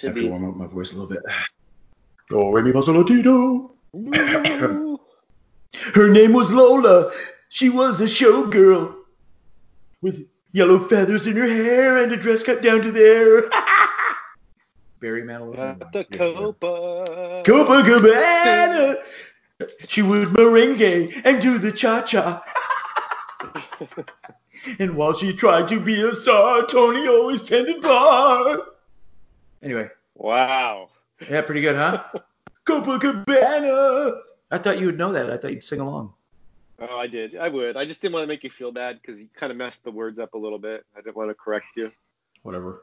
Should have to be. warm up my voice a little bit. Do re mi fa sol la ti do. Ooh. Her name was Lola. She was a showgirl with yellow feathers in her hair and a dress cut down to there. Barry Manilow. At the Copa. Copacabana. She would merengue and do the cha-cha. and while she tried to be a star, Tony always tended bar. Anyway, Wow. yeah, pretty good, huh? Copacabana. I thought you would know that. I thought you'd sing along. Oh, I did. I would. I just didn't want to make you feel bad because you kind of messed the words up a little bit. I didn't want to correct you. Whatever.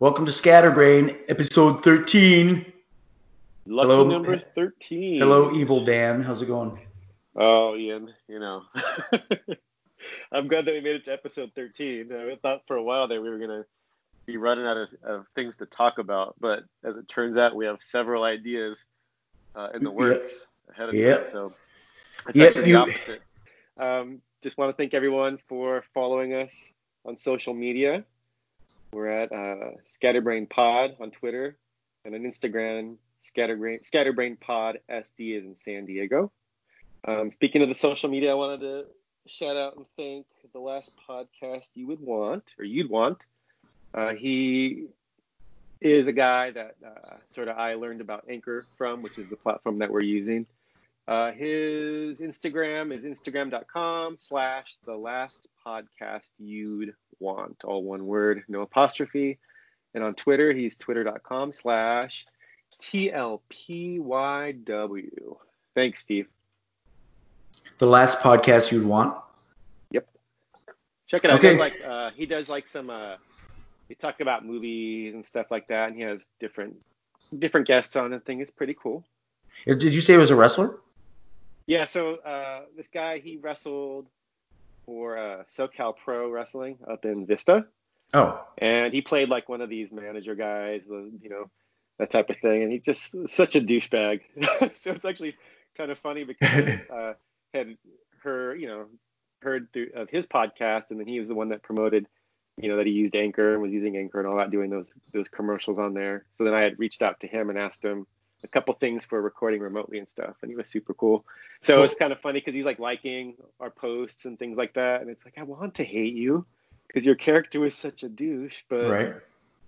Welcome to Scatterbrain, episode 13. Lucky Hello. number 13. Hello, Evil Dan. How's it going? Oh, Ian, you know. I'm glad that we made it to episode 13. I thought for a while that we were going to be running out of, of things to talk about, but as it turns out, we have several ideas uh, in the Yep. works ahead of Yep. time. So it's Yep, actually you- the opposite. Um, just want to thank everyone for following us on social media. We're at uh, Scatterbrain Pod on Twitter and on Instagram, Scatterbrain, Scatterbrain Pod SD is in San Diego. Um, speaking of the social media, I wanted to shout out and thank the last podcast you would want or you'd want. Uh, he is a guy that uh, sort of I learned about Anchor from, which is the platform that we're using. Uh, his Instagram is instagram.com slash the last podcast you'd want, all one word, no apostrophe. And on Twitter, he's twitter.com slash TLPYW. Thanks, Steve. The last podcast you'd want. Yep. Check it out. Okay. He does like uh, he does like some uh, he talk about movies and stuff like that, and he has different different guests on. I thing. it's pretty cool. Did you say it was a wrestler? Yeah. So uh, this guy he wrestled for uh, SoCal Pro Wrestling up in Vista, Oh, and he played like one of these manager guys, you know that type of thing, and he just such a douchebag. so it's actually kind of funny because uh, had her, you know, heard through of his podcast, and then he was the one that promoted, you know, that he used Anchor and was using Anchor and all that, doing those those commercials on there. So then I had reached out to him and asked him a couple things for recording remotely and stuff, and he was super cool. So Cool. it's kind of funny because he's like liking our posts and things like that, and it's like I want to hate you because your character is such a douche, but right.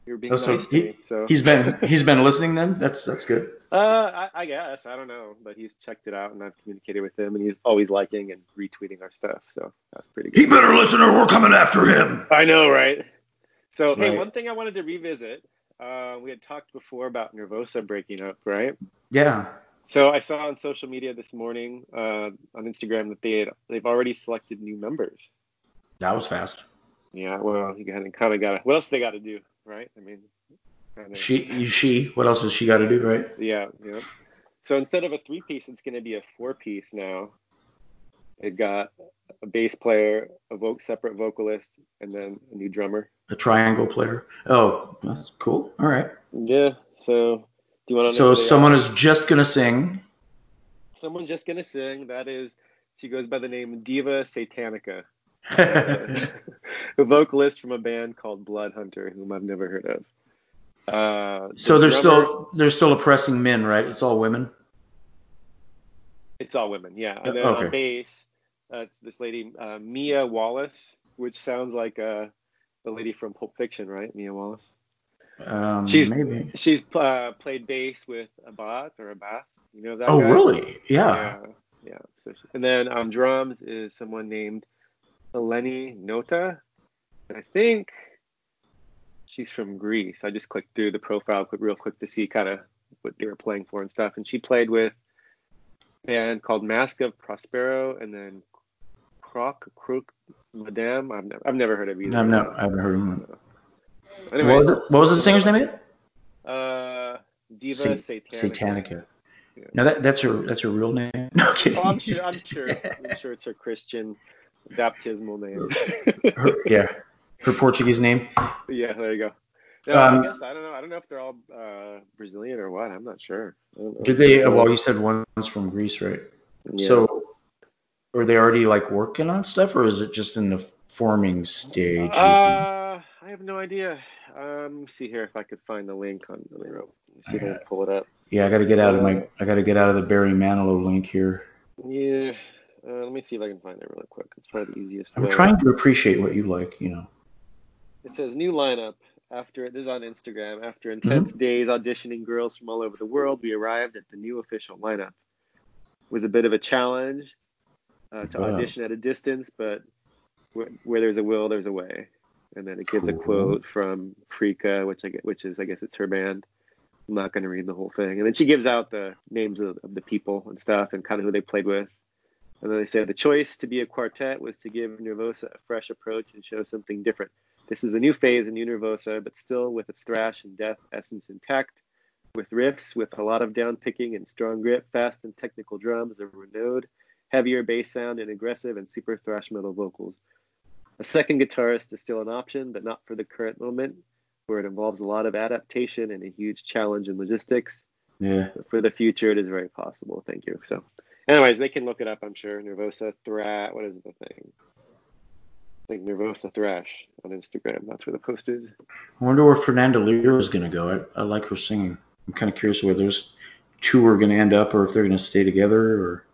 You're being Oh, so nice he- me. So He's been he's been listening then. That's that's good. uh, I, I guess I don't know, but he's checked it out, and I've communicated with him, and he's always liking and retweeting our stuff, so that's pretty good. He better listen or we're coming after him. I know, right? So, hey, one thing I wanted to revisit. Uh, we had talked before about Nervosa breaking up, right? Yeah. So I saw on social media this morning uh, on Instagram that they had, they've already selected new members. That was fast. Yeah, well, you kind of got to. What else they got to do, right? I mean, kinda, She she. What else has she got to do, right? Yeah, yeah. So instead of a three piece, it's going to be a four piece now. They've got a bass player, a vo- separate vocalist, and then a new drummer. A triangle player. Oh, that's cool. All right. Yeah. So do you want to? So someone is just gonna sing. someone's just going to sing. That is, she goes by the name Diva Satanica, uh, a vocalist from a band called Blood Hunter, whom I've never heard of. Uh, the so there's drummer- still there's still oppressing men, right? It's all women. It's all women, yeah. And then Okay. on bass, uh, it's this lady uh, Mia Wallace, which sounds like uh, the lady from Pulp Fiction, right? Mia Wallace. Um, She's- maybe. She's uh, played bass with Abbath or Abbath. You know that Oh, guy? really? Yeah. Yeah. Yeah. So she- and then on drums is someone named Eleni Nota, and I think she's from Greece. I just clicked through the profile quick, real quick to see kind of what they were playing for and stuff. And she played with a band called Mask of Prospero, and then Croc Crook Madame. I've never, I've never heard of either. I'm not. them. I haven't heard of them. What was, it, what was the singer's name again? uh, Diva Sa- Satanica. Satanica. Yeah. Now that that's her that's her real name. No kidding. Oh, I'm sure. I'm sure. It's, I'm sure it's her Christian baptismal name. Her, yeah. Her Portuguese name. yeah, there you go. No, Um, I guess I don't know. I don't know if they're all uh, Brazilian or what. I'm not sure. I. Did they? Well, you said one's from Greece, right? Yeah. So, are they already like working on stuff, or is it just in the forming stage? Uh, I have no idea. Um, let me see here if I could find the link on the Let me see if I can pull it up. yeah, I got to get out of uh, my. I got to get out of the Barry Manilow link here. Yeah. Uh, let me see if I can find it really quick. It's probably the easiest I'm way. trying to appreciate what you like, you know. It says new lineup. After this is on Instagram. After intense days auditioning girls from all over the world, we arrived at the new official lineup. It was a bit of a challenge uh, to Wow. audition at a distance, but wh- where there's a will, there's a way. And then it gives a quote from Prika, which I get, which is I guess it's her band. I'm not going to read the whole thing. And then she gives out the names of, of the people and stuff and kind of who they played with. And then they say the choice to be a quartet was to give Nervosa a fresh approach and show something different. This is a new phase in Nervosa, but still with its thrash and death essence intact, with riffs with a lot of down picking and strong grip, fast and technical drums, a renewed, heavier bass sound, and aggressive and super thrash metal vocals. A second guitarist is still an option, but not for the current moment, where it involves a lot of adaptation and a huge challenge in logistics. Yeah. But for the future, it is very possible. Thank you. So, anyways, they can look it up. I'm sure. Nervosa Thrash. What is the thing? Think Nervosa Thrash on Instagram. That's where the post is. I wonder where Fernanda Lira is going to go. I, I like her singing. I'm kind of curious where those two are going to end up, or if they're going to stay together, or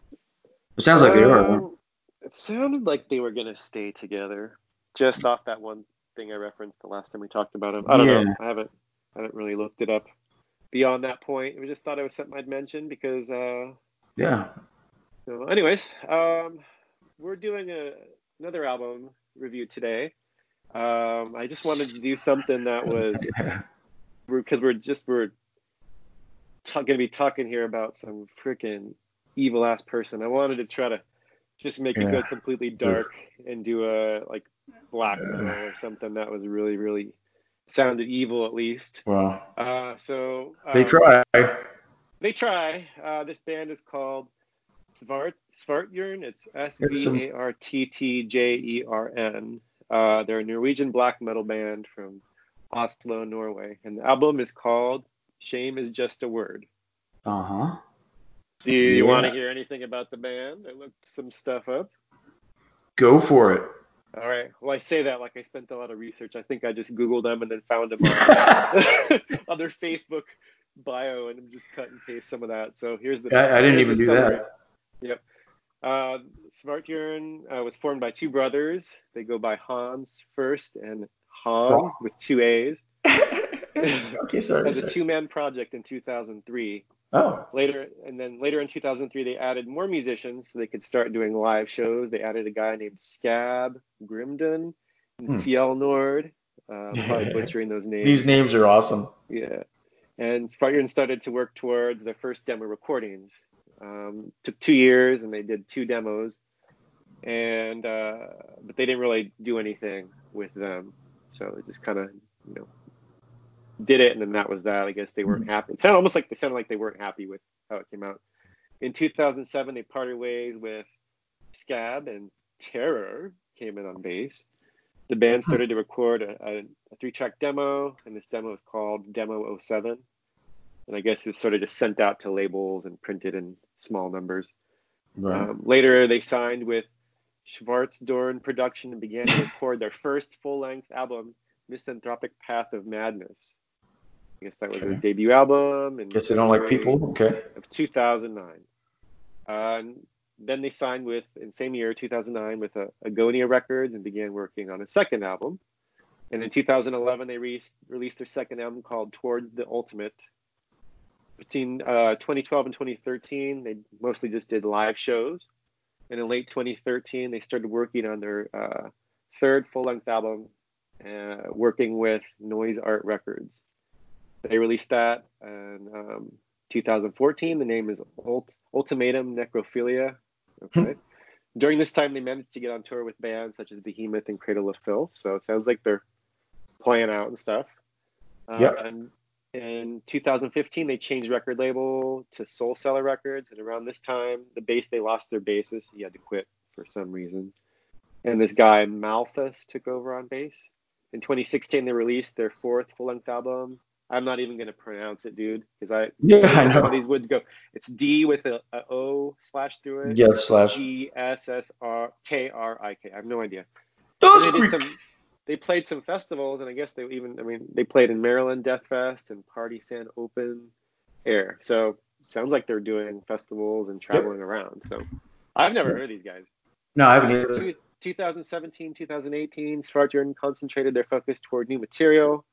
it sounds like they are. Um, It sounded like they were gonna stay together, just off that one thing I referenced the last time we talked about them. I don't Yeah. know. I haven't. I haven't really looked it up beyond that point. I just thought it was something I'd mention because. Uh, Yeah. so anyways, um, we're doing a, another album review today. Um, I just wanted to do something that was because we're just we're gonna be talking here about some freaking evil ass person. I wanted to try to just make it go completely dark and do a like black metal or something that was really really sounded evil at least. Well, Uh, so they um, try. They try. Uh, this band is called Svart Svartjern. It's S V A R T T J E R N. Uh, they're a Norwegian black metal band from Oslo, Norway, and the album is called "Shame Is Just a Word." Uh huh. Do you want to hear anything about the band? I looked some stuff up. Go for it. All right. Well, I say that like I spent a lot of research. I think I just Googled them and then found them on, on their Facebook bio and I'm just cut and paste some of that. So here's the. I, I didn't even do summary. that. Yep. Uh, Svartjern uh, was formed by two brothers. They go by Hans first and Han Oh. with two A's okay, sorry. as a two-man project in 2003. Oh. Later, and then later in 2003, they added more musicians so they could start doing live shows. They added a guy named Scab Grimden and Hmm. Fjellnord. Uh, I'm probably butchering those names. These names are awesome. Yeah. And Svartjern started to work towards their first demo recordings. Um, took two years and they did two demos. And uh, but they didn't really do anything with them. So it just kind of, you know, did it and then that was that. I guess they weren't happy. It sounded almost like they sounded like they weren't happy with how it came out. In 2007, they parted ways with Scab and Terror came in on bass. The band started to record a, a, a three-track demo, and this demo is called Demo 07. And I guess it's sort of just sent out to labels and printed in small numbers. Right. Um, later, they signed with Schwarzdorn Production and began to record their first full-length album, Misanthropic Path of Madness. I guess that was their debut album. And Guess they don't like people. Okay. of 2009. Uh, then they signed with, in same year, 2009, with uh, Agonia Records and began working on a second album. And in 2011, they re- released their second album called Towards the Ultimate. Between uh, 2012 and 2013, they mostly just did live shows. And in late 2013, they started working on their uh, third full-length album, uh, working with Noise Art Records. They released that in um, 2014. The name is Ult- Ultimatum Necrophilia. Okay. During this time, they managed to get on tour with bands such as Behemoth and Cradle of Filth. So it sounds like they're playing out and stuff. Uh, Yep. And in 2015, they changed record label to Soul Seller Records. And around this time, the bass they lost their bassist. He had to quit for some reason. And this guy Malthus took over on bass. in 2016 they released their fourth full-length album. I'm not even gonna pronounce it, dude, because I Yeah, I know how these would go. It's D with a, a O slash through it. Yeah, slash. G S S R K R I K. I have no idea. Those Greek- some. They played some festivals, and I guess they even. I mean, they played in Maryland Death Fest and Party San Open Air. So sounds like they're doing festivals and traveling around. So I've never heard of these guys. No, I haven't either. Two- 2017, 2018, Svartjern concentrated their focus toward new material.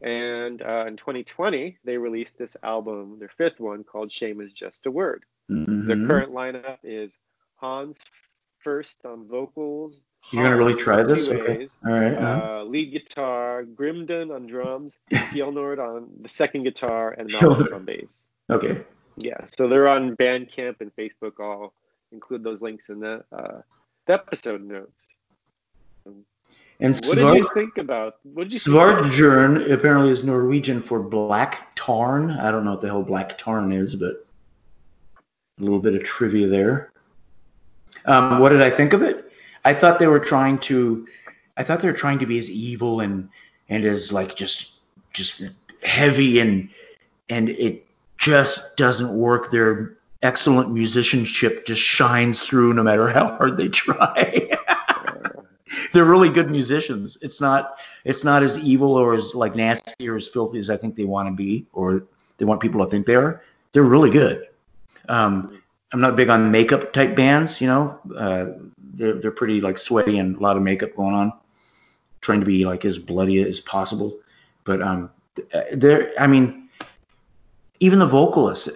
And uh, in 2020, they released this album, their fifth one, called Shame is Just a Word. Their Mhm. current lineup is Hans First on vocals. You're gonna really try this? Okay. All right. uh-huh. Uh, lead guitar, Grimden on drums, Fjellnord on the second guitar, and Fjellnord. On bass. Okay. Yeah, so they're on Bandcamp and Facebook. I'll include those links in the, uh, the episode notes. And What did you think about? What did you think about- Svartjern apparently is Norwegian for black tarn. I don't know what the hell black tarn is, but a little bit of trivia there. Um, what did I think of it? I thought they were trying to, I thought they were trying to be as evil and and as like just just heavy and and it just doesn't work. Their excellent musicianship just shines through no matter how hard they try. they're really good musicians. It's not it's not as evil or as like nasty or as filthy as I think they want to be or they want people to think they are. They're really good. Um, I'm not big on makeup type bands, you know. Uh, they're they're pretty like sweaty and a lot of makeup going on, trying to be like as bloody as possible. But um, they're I mean, even the vocalist,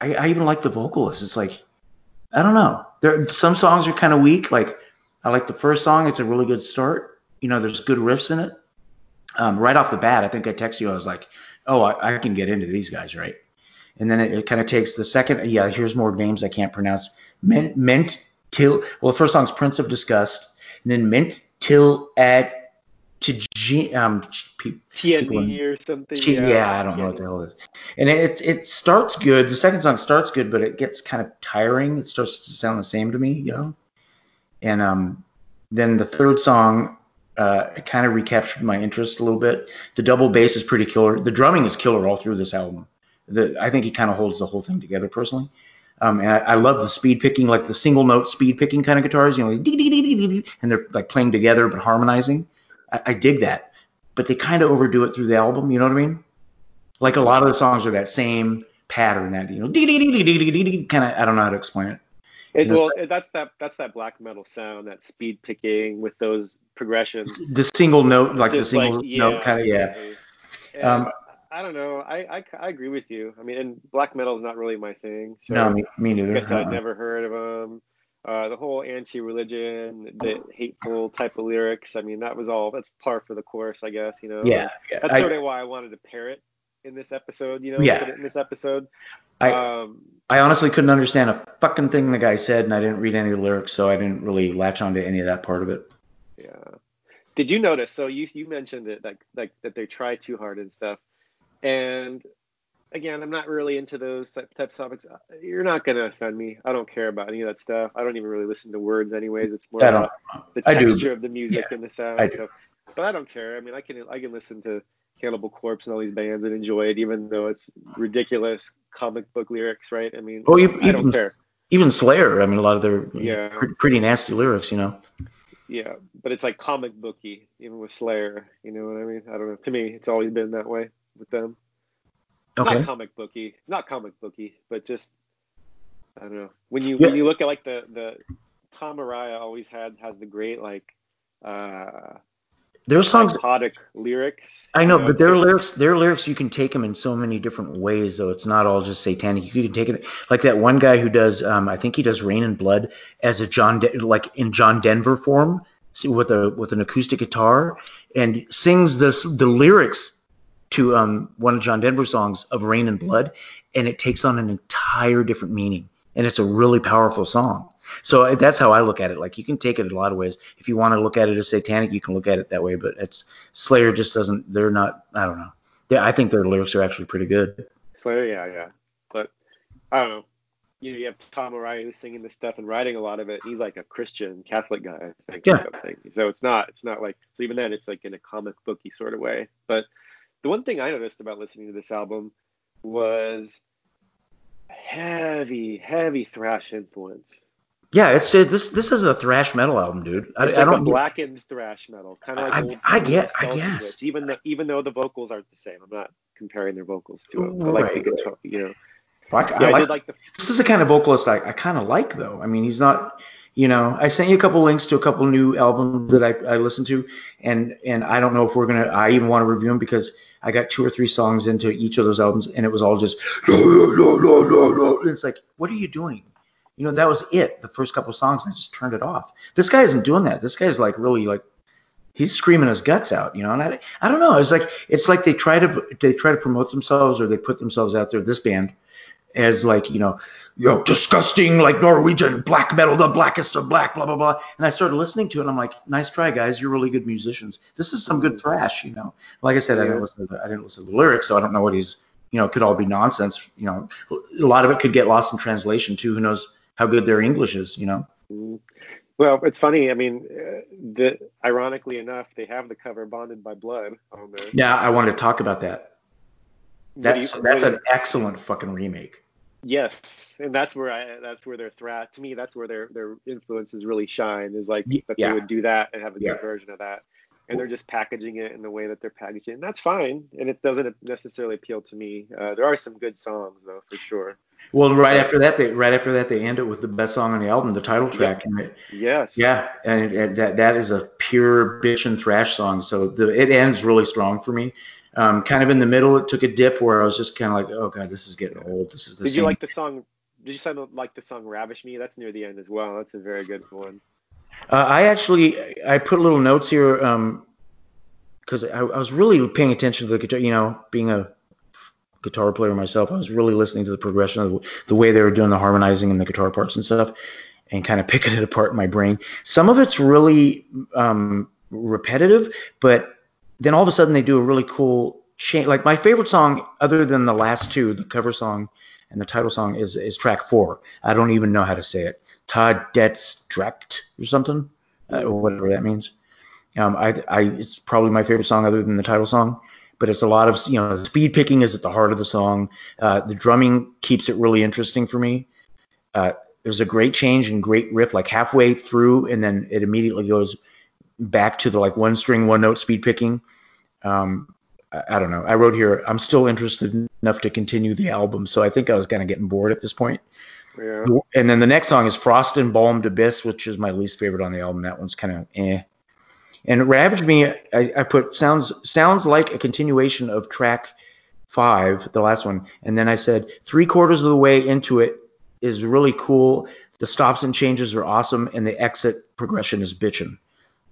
I, I even like the vocalist. It's like I don't know. There some songs are kind of weak. Like I like the first song. It's a really good start. You know, there's good riffs in it. Um, right off the bat, I think I texted you. I was like, oh, I, I can get into these guys, right? And then it, it kind of takes the second. Yeah, here's more names I can't pronounce. Mint, ment till. Well, the first song's Prince of Disgust, and then mint till at to G, um TNE or something? Gee, yeah, I don't know what the hell it is. And it it starts good. The second song starts good, but it gets kind of tiring. It starts to sound the same to me, you know. And um, then the third song uh, it kind of recaptured my interest a little bit. The double bass is pretty killer. The drumming is killer all through this album. The, I think he kind of holds the whole thing together personally. Um, and I, I love the speed picking, like the single note speed picking kind of guitars, you know, like and they're like playing together but harmonizing. I, I dig that, but they kind of overdo it through the album. You know what I mean? Like a lot of the songs are that same pattern, that you know, kind of. I don't know how to explain it. It, You know, well, that's that that's that black metal sound, that speed picking with those progressions. The single note, like the Just single yeah, note, kind of, yeah. And Um, I don't know. I, I, I agree with you. I mean, and black metal is not really my thing. So no, me, me I neither. guess I'd Uh-uh. never heard of them. Uh, the whole anti-religion, the hateful type of lyrics. I mean, that was all. That's par for the course, I guess. You know. Yeah, yeah. That's I, sort of why I wanted to pair it in this episode. You know, Yeah. in this episode. I, um, I honestly couldn't understand a fucking thing the guy said, and I didn't read any of the lyrics, so I didn't really latch onto any of that part of it. Yeah. Did you notice? So you you mentioned it like like that they try too hard and stuff. And again, I'm not really into those type- types of topics. Uh, you're not gonna offend me. I don't care about any of that stuff. I don't even really listen to words anyways. It's more about the I do, texture of the music and the sound. So, but I don't care. I mean, I can I can listen to Cannibal Corpse and all these bands and enjoy it, even though it's ridiculous comic book lyrics, right? I mean, Well, you've- I don't even- care. Even Slayer, I mean, a lot of their Yeah. pretty nasty lyrics, you know. Yeah, but it's like comic booky, even with Slayer. You know what I mean? I don't know. To me, it's always been that way with them. Okay. Not comic booky, not comic booky, but just I don't know. When you Yeah. when you look at like the the Tom Araya always had has the great like uh Their songs, psychotic lyrics. I know, you but their lyrics, their lyrics, you can take them in so many different ways, though. It's not all just satanic. You can take it like that one guy who does, um, I think he does Rain and Blood as a John, De- like in John Denver form, see, with a with an acoustic guitar, and sings this the lyrics to um, one of John Denver's songs of Rain and Blood, and it takes on an entire different meaning, and it's a really powerful song. So that's how I look at it. Like you can take it a lot of ways. If you want to look at it as satanic, you can look at it that way. But it's Slayer just doesn't. They're not. I don't know. They, I think their lyrics are actually pretty good. Slayer, yeah, yeah. But I don't know. you know, you have Tom Araya who's singing this stuff and writing a lot of it. He's like a Christian Catholic guy, I think. Yeah. So it's not it's not like so even then it's like in a comic booky sort of way. But the one thing I noticed about listening to this album was heavy, heavy thrash influence. Yeah, it's this. This is a thrash metal album, dude. I, It's I like don't. a blackened thrash metal, kind of like I- old I get- I guess. Even though even though the vocals aren't the same. I'm not comparing their vocals to them. But like the Right. guitar, you know. I, I Yeah, I, like did like the this is the kind of vocalist I, I kind of like though. I mean, he's not, you know, I sent you a couple links to a couple new albums that I, I listened to, and and I don't know if we're gonna. I even want to review them because I got two or three songs into each of those albums, and it was all just. It's like, what are you doing? You know, that was it. The first couple of songs, and I just turned it off. This guy isn't doing that. This guy's like really like. He's screaming his guts out, you know, and I, I don't know. It's like it's like they try to they try to promote themselves or they put themselves out there. This band, as like you know you know disgusting like Norwegian black metal, the blackest of black, blah blah blah. And I started listening to it, and I'm like, nice try, guys. You're really good musicians. This is some good thrash, you know. Like I said, I didn't listen to the, I didn't listen to the lyrics, so I don't know what he's you know. It could all be nonsense, you know. A lot of it could get lost in translation too. Who knows how good their English is, you know. Mm. Well, it's funny. I mean, uh, the ironically enough, they have the cover "Bonded by Blood" on there. Yeah, I wanted to talk about that. That's you- that's an excellent fucking remake. yes, and that's where I that's where their threat to me that's where their their influences really shine is like that yeah. they would do that and have a good Yeah. version of that, and they're just packaging it in the way that they're packaging, it. and that's fine, and it doesn't necessarily appeal to me. Uh, there are some good songs though, for sure. Well, right after that, they right after that they end it with the best song on the album, the title track, it, Yes. Yeah, and it, it- that that is a pure bitch and thrash song. So the, it ends really strong for me. Um, kind of in the middle, it took a dip where I was just kind of like, oh god, this is getting old. This is the Did same. you like the song? Did you sound like the song "Ravish Me"? That's near the end as well. That's a very good one. Uh, I actually I put little notes here because I, I was really paying attention to the guitar. You know, being a guitar player myself, I was really listening to the progression of the, the way they were doing the harmonizing and the guitar parts and stuff, and kind of picking it apart in my brain. Some of it's really um, repetitive, but then all of a sudden they do a really cool change. Like my favorite song, other than the last two, the cover song and the title song, is is track four. I don't even know how to say it. Todd Detstrekt or something, uh, or whatever that means. Um, I, I, it's probably my favorite song other than the title song. But it's a lot of, you know, speed picking is at the heart of the song. Uh, the drumming keeps it really interesting for me. Uh, there's a great change and great riff, like halfway through, and then it immediately goes back to the like one string, one note speed picking. Um, I, I don't know. I wrote here, I'm still interested enough to continue the album, so I think I was kind of getting bored at this point. Yeah. And then the next song is Frost and Balmed Abyss, which is my least favorite on the album. That one's kind of eh. And Ravage Me, I, I put sounds sounds like a continuation of track five, the last one. And then I said three quarters of the way into it is really cool. The stops and changes are awesome, and the exit progression is bitchin'.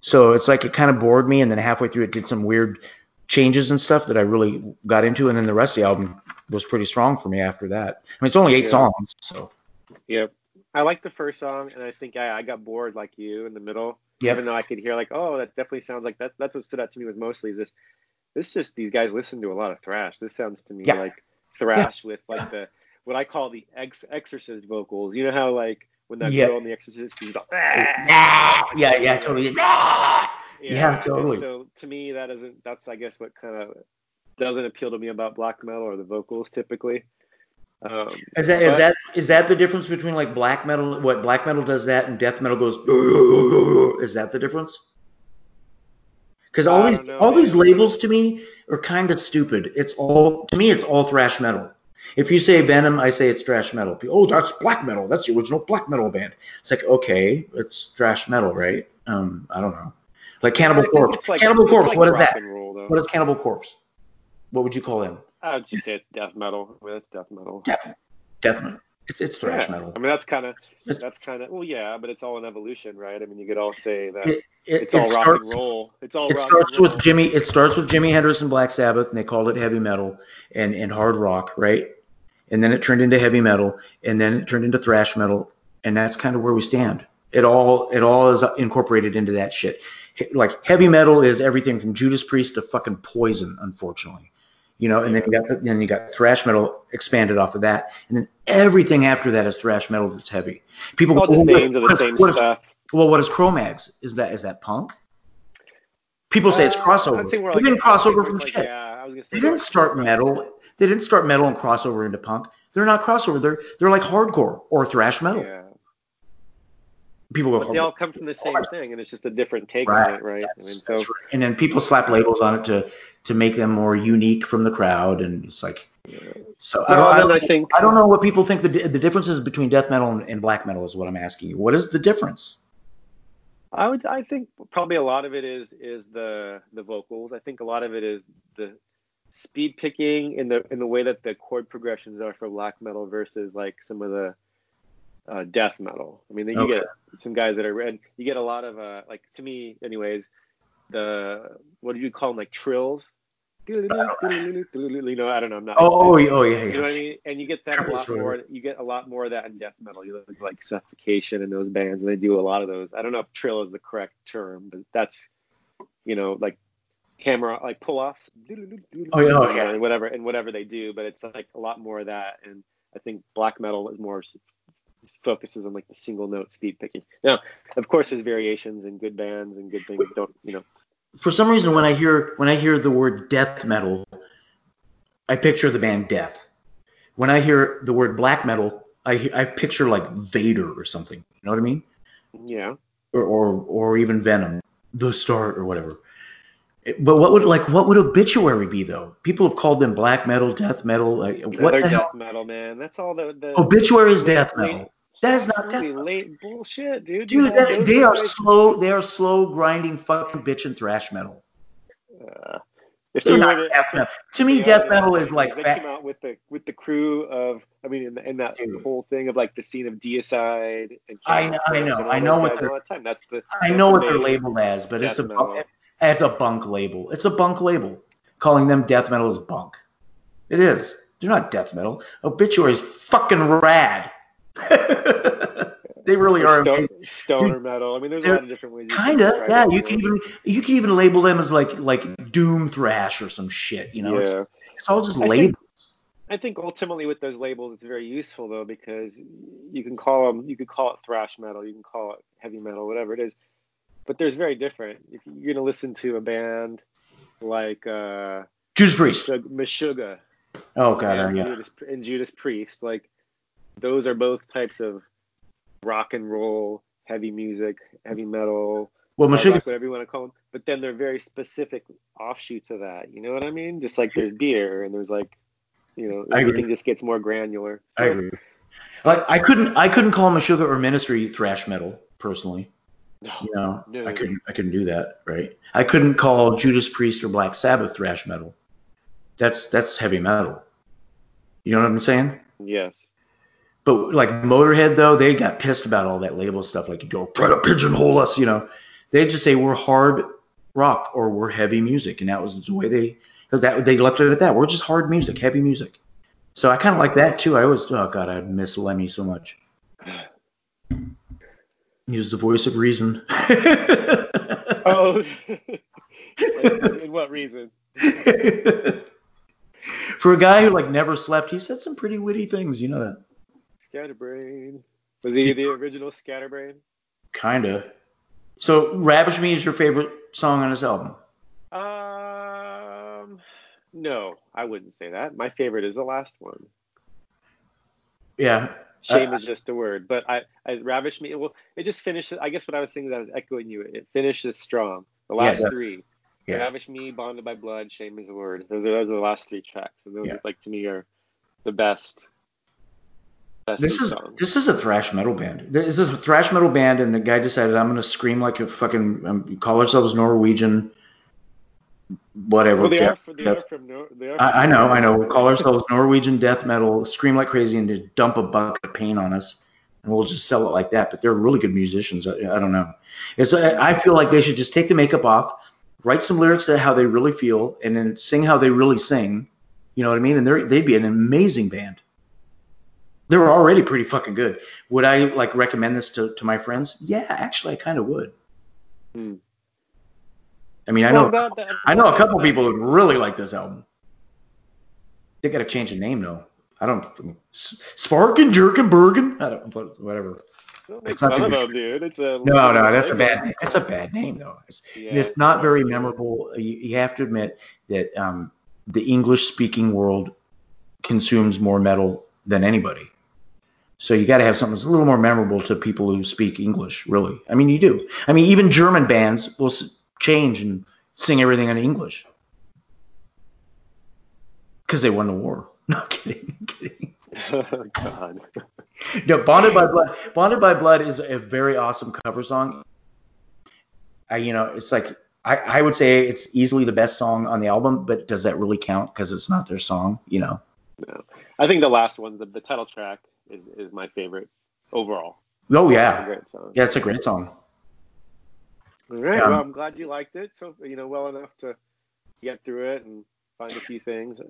So it's like it kind of bored me, and then halfway through it did some weird changes and stuff that I really got into, and then the rest of the album was pretty strong for me after that. I mean, it's only eight Yeah. songs, so Yep. I like the first song, and I think I, I got bored like you in the middle. Yep. Even though I could hear like, oh, that definitely sounds like that. That's what stood out to me was mostly this. This just these guys listen to a lot of thrash. This sounds to me Yeah. like thrash with like the what I call the ex exorcist vocals. You know how like when that Yeah. girl in the Exorcist she's like, yeah, yeah, totally. Yeah, and totally. So to me, that isn't. That's I guess what kind of doesn't appeal to me about black metal or the vocals typically. Um, Is that is but- that is that the difference between like black metal? What black metal does that and death metal goes? Is that the difference? Because all I these know, all these labels to me are kind of stupid. It's all to me it's all thrash metal. If you say Venom, I say it's thrash metal. People, Oh, that's black metal. That's the original black metal band. It's like okay, it's thrash metal, right? Um, I don't know. Like Cannibal Corpse. like- Cannibal Corpse. like what is that? roll. What is Cannibal Corpse? What would you call them? I would just say it's death metal. Mean, it's death metal. Death. Death metal. It's it's thrash Yeah. metal. I mean, that's kind of that's kind of well, yeah, but it's all an evolution, right? I mean, you could all say that It, it, it's all it rock starts, and roll. It's all It rock starts and roll. with Jimi. It starts with Jimi Hendrix and Black Sabbath, and they called it heavy metal and, and hard rock, right? And then it turned into heavy metal, and then it turned into thrash metal, and that's kind of where we stand. It all it all is incorporated into that shit. Like heavy metal is everything from Judas Priest to fucking Poison, unfortunately. You know, and then you got then you got thrash metal expanded off of that, and then everything after that is thrash metal that's heavy. People All just well, names of the what is- same what is- stuff. well, what is Cro-Mags? Is that is that punk? People say it's Uh, crossover. I'd say more they like- didn't cross I'd say from like, shit. Yeah, I was gonna say They didn't start metal. They didn't start metal and crossover into punk. They're not crossover. They're they're like hardcore or thrash metal. Yeah, People go but they all come from the same thing, and it's just a different take Right. on it, right? I mean, so right. And then people slap labels on it to to make them more unique from the crowd, and it's like so. I don't, I, don't, I think I don't know what people think the the differences between death metal and, and black metal is what I'm asking you. What is the difference? I would I think probably a lot of it is is the the vocals. I think a lot of it is the speed picking in the in the way that the chord progressions are for black metal versus like some of the uh, death metal. I mean, you Okay. get some guys that are and you get a lot of uh like to me anyways the what do you call them like trills. You know, I don't know. I'm not. Oh, oh, yeah, oh yeah, yeah. You know what I mean? And you get that a lot more. You get a lot more of that in death metal. You look like Suffocation and those bands, and they do a lot of those. I don't know if trill is the correct term, but that's you know like hammer like pull offs. Oh, yeah, oh, yeah. And whatever and whatever they do, but it's like a lot more of that. And I think black metal is more focuses on like the single note speed picking. Now, of course, there's variations and good bands and good things. Don't you know? For some reason, when I hear when I hear the word death metal, I picture the band Death. When I hear the word black metal, I I picture like Vader or something. You know what I mean? Yeah. or or, or even Venom, the start or whatever. But what would like what would obituary be though? People have called them black metal, death metal. Like, what They're the death metal, man. That's all the the. Obituary is death late- metal. That is not death metal. late bullshit, dude. Dude, that, they are guys- slow. They are slow grinding fucking bitch and thrash metal. Uh, if They're not to- death metal. To me, death metal is like they fat. came out with the with the crew of I mean in, the, that Dude. whole thing of like the scene of Deicide and I know- I know- and I know what they're-. That's the I know the what they're labeled as, but it's a metal. It's a bunk label. It's a bunk label. Calling them death metal is bunk. It is. They're not death metal. Obituary is fucking rad. they really Or are. sto- amazing. stoner metal. I mean, there's a they're lot of different ways. you Kinda, describe yeah. You can even you can even label them as like like doom thrash or some shit. You know, yeah. it's, it's all just I think- labels. I think ultimately with those labels, it's very useful though because you can call them, you could call it thrash metal, you can call it heavy metal, whatever it is. But there's very different. If you're gonna listen to a band like uh, Judas Priest. Meshuggah- Meshuggah Oh god, and, yeah. Judas, and Judas Priest, like those are both types of rock and roll, heavy music, heavy metal, Well, hard rock, whatever you want to call them. But then they're very specific offshoots of that. You know what I mean? Just like there's beer and there's like, you know, everything just gets more granular. I agree. Like I couldn't I couldn't call Meshuggah or Ministry thrash metal personally. No. You know, No. I couldn't I couldn't do that, right? I couldn't call Judas Priest or Black Sabbath thrash metal. That's that's heavy metal. You know what I'm saying? Yes. But like Motorhead though, they got pissed about all that label stuff. Like you don't try to pigeonhole us, you know. They just say we're hard rock or we're heavy music, and that was the way they that they left it at that. We're just hard music, heavy music. So I kind of like that too. I always oh god, I miss Lemmy so much. He was the voice of reason. Oh. Like, in what reason? For a guy who like never slept, he said some pretty witty things. You know that. Scatterbrain. Was he the original Scatterbrain? Kinda. So Ravish Me is your favorite song on this album. Um, no, I wouldn't say that. My favorite is the last one. Yeah. Shame is just a word, but I, I ravish me. Well, it just finishes. I guess what I was thinking, I was echoing you. It finishes strong. The last that- three. Yeah. Ravish me, bonded by blood, shame is a word. Those are those are the last three tracks, and those Yeah. like to me are the best. Best This is songs. this is a thrash metal band. This is a thrash metal band, and the guy decided I'm gonna scream like a fucking um, call ourselves Norwegian, whatever. well, they death- are from they are from Nor- they are. I, I know, I know. We'll call ourselves Norwegian death metal, scream like crazy, and just dump a bucket of paint on us, and we'll just sell it like that. But they're really good musicians. I, I don't know. It's I I feel like they should just take the makeup off, write some lyrics to how they really feel, and then sing how they really sing. You know what I mean? And they're, they'd be an amazing band. They're already pretty fucking good. Would I like recommend this to, to my friends? Yeah, actually, I kind of would. Hmm. I mean, I know that- that- I know a couple people who would really like this album. They got to change the name though. I don't. Spark and Jerk and Bergen. I don't. Whatever. Don't fun them, dude. It's a no, no. That's a bad. That's a bad name though. It's, Yeah, it's not very memorable. You, you have to admit that um, the English-speaking world consumes more metal than anybody. So you got to have something that's a little more memorable to people who speak English. Really, I mean, you do. I mean, even German bands will change and sing everything in English because they won the war. No kidding, kidding. God. No, Bonded by Blood. Bonded by Blood is a very awesome cover song. I, you know, it's like I, I would say it's easily the best song on the album, but does that really count? Because it's not their song, you know. No. I think the last one, the, the title track, is, is my favorite overall. Oh It's yeah, song. yeah, it's a great song. All right. Um, well, I'm glad you liked it. So you know, well enough to get through it and find a few things.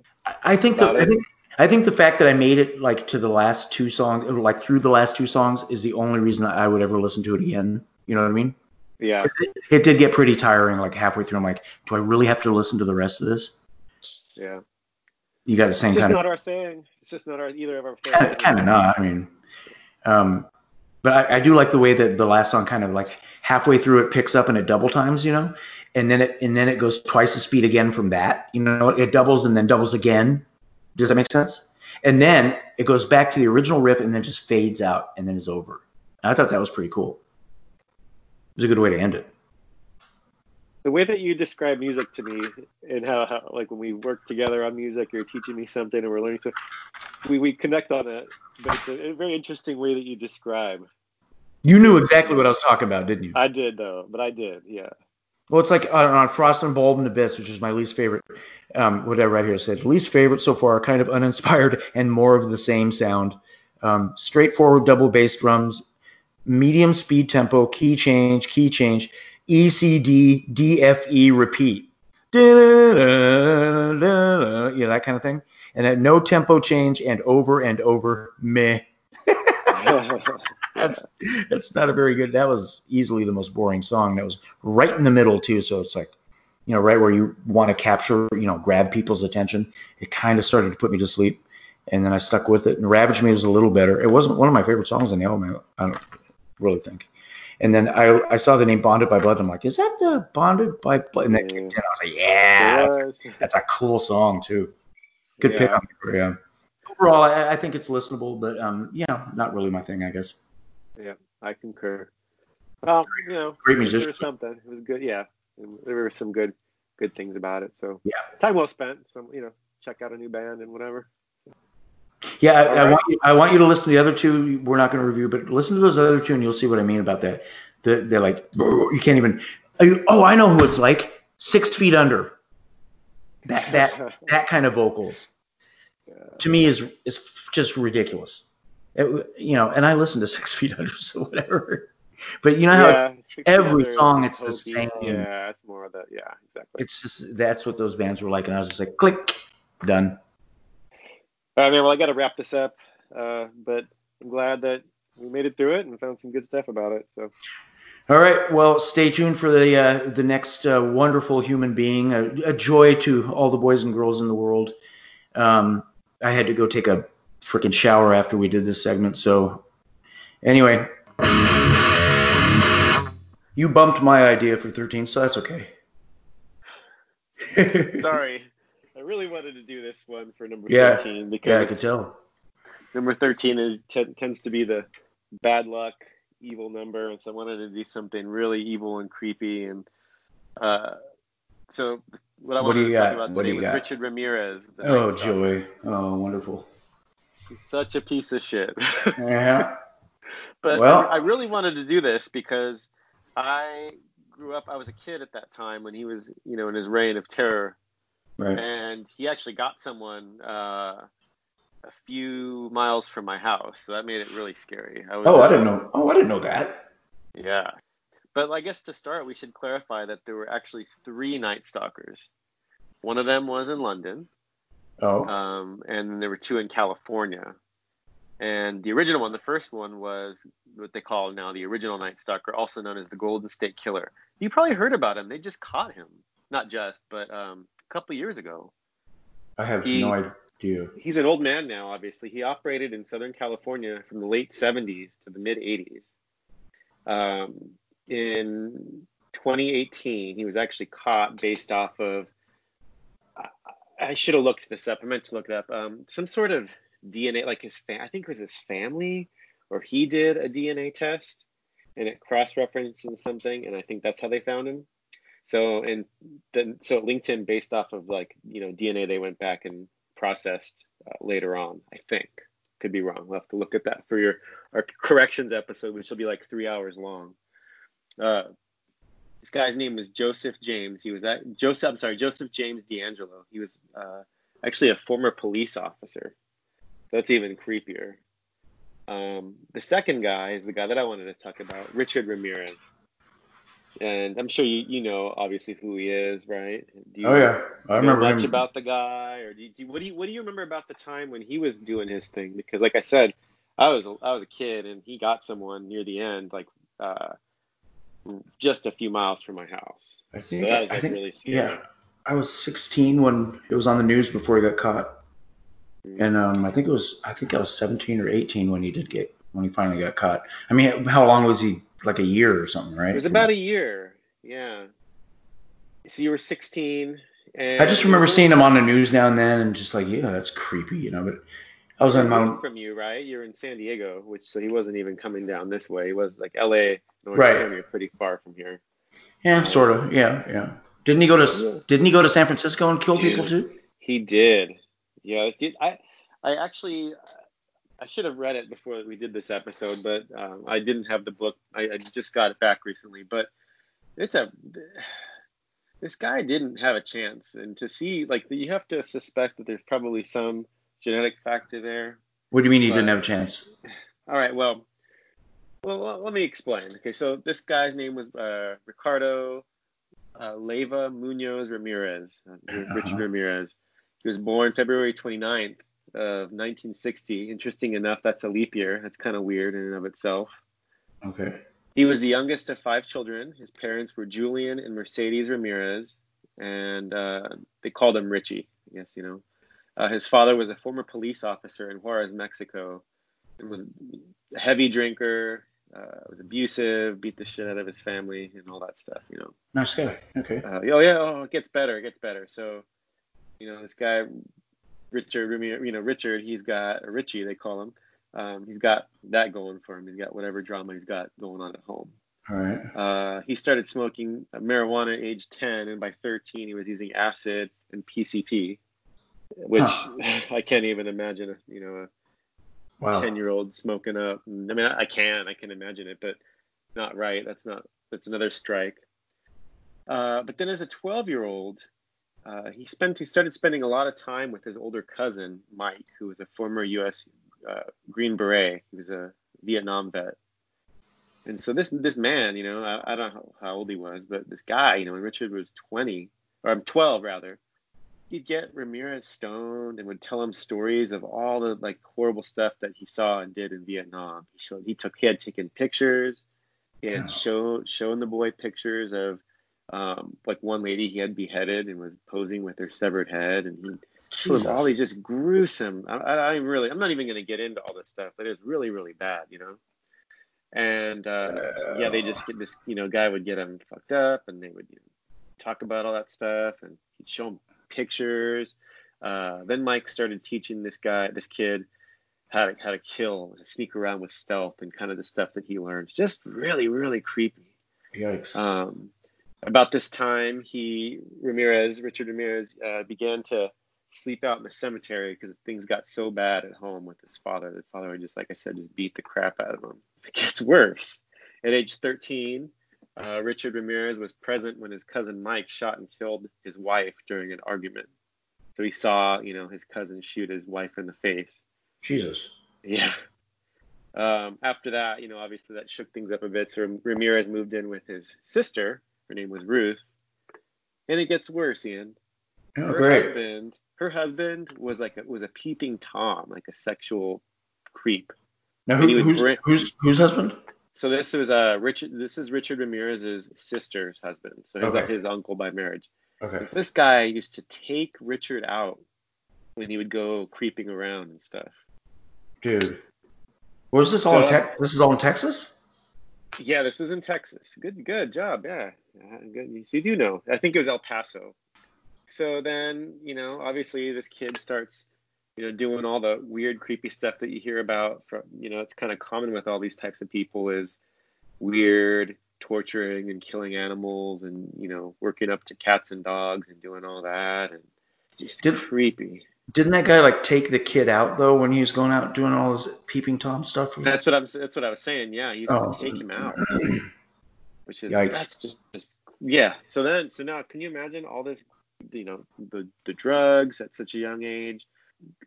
I, think the, I think I think the fact that I made it like to the last two songs, like through the last two songs, is the only reason I would ever listen to it again. You know what I mean? Yeah. It, it did get pretty tiring. Like halfway through, I'm like, do I really have to listen to the rest of this? Yeah. You got the same It's just kind of not our thing. It's just not our either of our kind of, kind of not. I mean, um, but I, I do like the way that the last song kind of like halfway through it picks up and it double times, you know, and then it and then it goes twice the speed again from that. You know, it doubles and then doubles again. Does that make sense? And then it goes back to the original riff and then just fades out and then is over. I thought that was pretty cool. It was a good way to end it. The way that you describe music to me and how, how like when we work together on music, you're teaching me something and we're learning stuff. We we connect on it, but it's a, a very interesting way that you describe. You knew exactly what I was talking about, didn't you? I did though, but I did, yeah. Well, it's like on, on Frost and Bulb and Abyss, which is my least favorite. Um, what did I write here? Said least favorite so far, kind of uninspired and more of the same sound. Um, straightforward double bass drums, medium speed tempo, key change, key change, E C D D F E repeat. Da-da-da-da-da, Yeah, that kind of thing. And then no tempo change and over and over meh. That's that's not a very good. That was easily the most boring song. That was right in the middle too. So it's like, you know, right where you want to capture, you know, grab people's attention. It kind of started to put me to sleep, and then I stuck with it. And Ravage Me was a little better. It wasn't one of my favorite songs on the album. I don't really think. And then I I saw the name Bonded by Blood. I'm like, is that the Bonded by Blood? And that Yeah. kicked in. I was like, yeah, It that's, was. that's a cool song too. Good pick Yeah. on the yeah. Overall, I, I think it's listenable, but um, yeah, not really my thing, I guess. Yeah, I concur. Well, you know, Great there musician. was something. It was good. Yeah, there were some good, good things about it. So Yeah. time well spent. Some, you know, check out a new band and whatever. Yeah, I, All I want you. I want you to listen to the other two. We're not going to review, but listen to those other two, and you'll see what I mean about that. The, they're like, you can't even. Oh, I know who it's like. Six Feet Under. That that that kind of vocals to me is is just ridiculous. It, you know, and I listen to Six Feet Under, so whatever. But you know how yeah, every song it's the same. Yeah, it's more of that. Yeah, exactly. it's just that's what those bands were like, and I was just like, click, done. All right, man. Well, I got to wrap this up, uh, but I'm glad that we made it through it and found some good stuff about it. So All right. Well, stay tuned for the uh, the next uh, wonderful human being, a, a joy to all the boys and girls in the world. Um, I had to go take a freaking shower after we did this segment, so anyway, you bumped my idea for 13, so that's okay. sorry. I really wanted to do this one for number Yeah. 13 because Yeah, I could tell. number 13 is t- tends to be the bad luck evil number and so i wanted to do something really evil and creepy and uh so what i What wanted to talk got? about What today was got? richard ramirez Oh, joy. Oh, wonderful. such a piece of shit Yeah. but Well- I, I really wanted to do this because i grew up i was a kid at that time when he was you know in his reign of terror Right. and he actually got someone uh a few miles from my house so that made it really scary I was, Oh, I didn't know. Oh, I didn't know that. Yeah. But I guess to start, we should clarify that there were actually three Night Stalkers. One of them was in London, Oh. um, and there were two in California. And the original one, the first one, was what they call now the original Night Stalker, also known as the Golden State Killer. You probably heard about him. They just caught him. Not just, but um, a couple years ago. I have he- no idea. He's an old man now, obviously. He operated in Southern California from the late 70s to the mid 80s. Um, in 2018, he was actually caught based off of. I, I should have looked this up. I meant to look it up. Um, some sort of DNA, like his fa- I think it was his family, or he did a DNA test, and it cross-references something, and I think that's how they found him. So and then so it linked him based off of like you know DNA they went back and processed uh, later on. I think could be wrong. We'll have to look at that for your our corrections episode, which will be like three hours long. Uh, this guy's name was Joseph James. He was at Joseph. I'm sorry, Joseph James DeAngelo. He was uh, actually a former police officer. That's even creepier. Um, the second guy is the guy that I wanted to talk about, Richard Ramirez. And I'm sure you you know obviously who he is, right? Do you oh yeah, I remember much him. about the guy, or do you, do you, what do you what do you remember about the time when he was doing his thing? Because like I said, I was I was a kid and he got someone near the end, like uh, just a few miles from my house. I think so that was like I think, really scary. Yeah, I was 16 when it was on the news before he got caught, mm-hmm. and um, I think it was I think I was 17 or 18 when he did get when he finally got caught. I mean, how long was he? Like a year or something, right? It was about a year. Yeah. So you were 16. And I just remember seeing him on the news now and then, and just like, yeah, that's creepy, you know. But I was on my Mount. From you, right? You're in San Diego, which so he wasn't even coming down this way. He was like L.A. North right. California, pretty far from here. Yeah, sort of. Yeah, yeah. Didn't he go to. Didn't he go to San Francisco and kill Dude, people too? He did. Yeah, did I? I actually I should have read it before we did this episode, but um, I didn't have the book. I, I, just got it back recently, but it's a this guy didn't have a chance, and to see like you have to suspect that there's probably some genetic factor there. What do you mean he didn't have a chance? All right, well, well, let me explain. Okay, so this guy's name was uh, Ricardo uh, Leyva Munoz Ramirez, uh, Richard uh-huh. Ramirez. He was born February 29th of 1960. Interesting enough, that's a leap year. That's kind of weird in and of itself. Okay. He was the youngest of five children. His parents were Julian and Mercedes Ramirez, and uh, they called him Richie. I guess you know. Uh, his father was a former police officer in Juarez, Mexico, and was a heavy drinker, uh, was abusive, beat the shit out of his family, and all that stuff. You know. Nice guy. Okay. Uh, oh yeah. Oh, it gets better. It gets better. So, you know, this guy Richard, you know, Richard, he's got Richie, they call him. Um, he's got that going for him. He's got whatever drama he's got going on at home. All right. Uh, he started smoking marijuana at age 10, and by 13, he was using acid and PCP, which huh. I can't even imagine. A, you know, a wow. 10 year old smoking up. I mean, I can, I can imagine it, but not right. That's not. That's another strike. Uh, but then as a 12 year old, uh, he spent he started spending a lot of time with his older cousin Mike, who was a former U.S. Uh, Green Beret. He was a Vietnam vet. And so this this man, you know, I, I don't know how, old he was, but this guy, you know, when Richard was 20 or 12 rather, he'd get Ramirez stoned and would tell him stories of all the like horrible stuff that he saw and did in Vietnam. He showed he took he had taken pictures. He had yeah. shown shown the boy pictures of um, like one lady he had beheaded and was posing with her severed head, and he Jesus. all these just gruesome. I, I, am really, I'm not even going to get into all this stuff, but it's really, really bad, you know. And uh, yeah, they just get this, you know, guy would get him fucked up, and they would you know, talk about all that stuff, and he'd show him pictures. Uh, then Mike started teaching this guy, this kid, how to how to kill, sneak around with stealth, and kind of the stuff that he learned. Just really, really creepy. Yikes. Um, about this time, he Ramirez, Richard Ramirez, uh, began to sleep out in the cemetery because things got so bad at home with his father. The father would just, like I said, just beat the crap out of him. It gets worse. At age 13, uh, Richard Ramirez was present when his cousin Mike shot and killed his wife during an argument. So he saw, you know, his cousin shoot his wife in the face. Jesus. Yeah. Um, after that, you know, obviously that shook things up a bit. So Ramirez moved in with his sister, her name was Ruth. And it gets worse, Ian. Oh, her great. husband, her husband was like a, was a peeping tom, like a sexual creep. Now, who, who's, who's whose husband? So this was uh Richard. This is Richard Ramirez's sister's husband. So he's okay. his uncle by marriage. Okay. this guy used to take Richard out when he would go creeping around and stuff. Dude, was this all in So- This is all in Texas? Yeah, this was in Texas. Good, good job. Yeah, good. So you do know. I think it was El Paso. So then, you know, obviously this kid starts, you know, doing all the weird, creepy stuff that you hear about. From you know, it's kind of common with all these types of people is weird torturing and killing animals and you know working up to cats and dogs and doing all that and just Did- creepy. Didn't that guy like take the kid out though when he was going out doing all his peeping tom stuff? That's what I'm. That's what I was saying. Yeah, he Oh. take him out, which is Yikes. that's just, just yeah. So then, so now, can you imagine all this? You know, the the drugs at such a young age,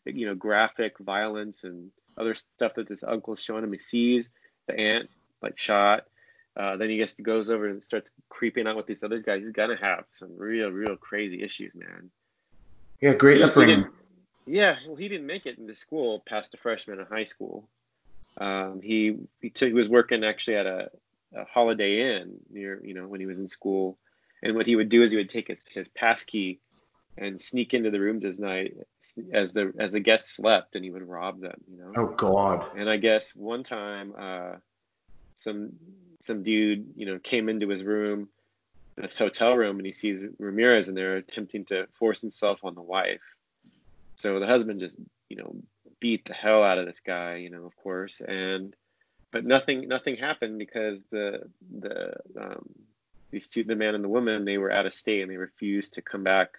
you know, graphic violence and other stuff that this uncle's showing him. He sees the aunt like shot. Uh, then he gets goes over and starts creeping out with these other guys. He's gonna have some real, real crazy issues, man. yeah, great upbringing. Yeah, well, he didn't make it into school past a freshman in high school. Um, he he, took, he was working actually at a, a Holiday Inn near, you know, when he was in school. And what he would do is he would take his, his pass key and sneak into the rooms at night as the as the guests slept, and he would rob them, you know. Oh God. And I guess one time, uh, some some dude, you know, came into his room, this hotel room, and he sees Ramirez in there attempting to force himself on the wife. So the husband just, you know, beat the hell out of this guy, you know, of course, and but nothing nothing happened because the the um, these two, the man and the woman, they were out of state and they refused to come back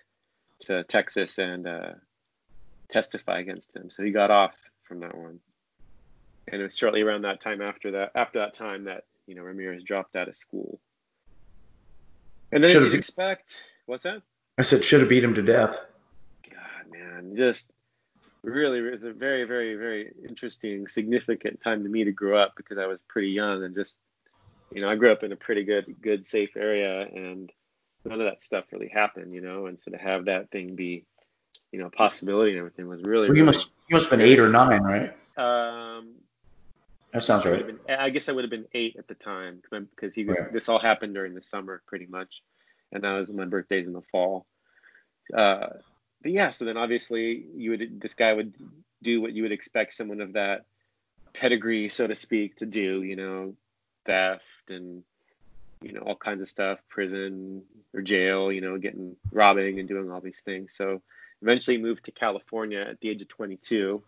to Texas and uh, testify against him. So he got off from that one. And it was shortly around that time after that after that time that you know Ramirez dropped out of school. And then as you'd expect, what's that? I said should have beat him to death. Man, just really it was a very, very, very interesting, significant time to me to grow up because I was pretty young and just, you know, I grew up in a pretty good, good, safe area and none of that stuff really happened, you know, and so to have that thing be, you know, a possibility and everything was really, Well, you really. must you must have been eight or nine, right? Um, That sounds right. been- I guess I would have been eight at the time because he was. Right. This all happened during the summer, pretty much, and that was my birthday's in the fall. Uh, but yeah, so then obviously you would. This guy would do what you would expect someone of that pedigree, so to speak, to do. You know, theft and you know all kinds of stuff, prison or jail. You know, getting robbing and doing all these things. So eventually moved to California at the age of 22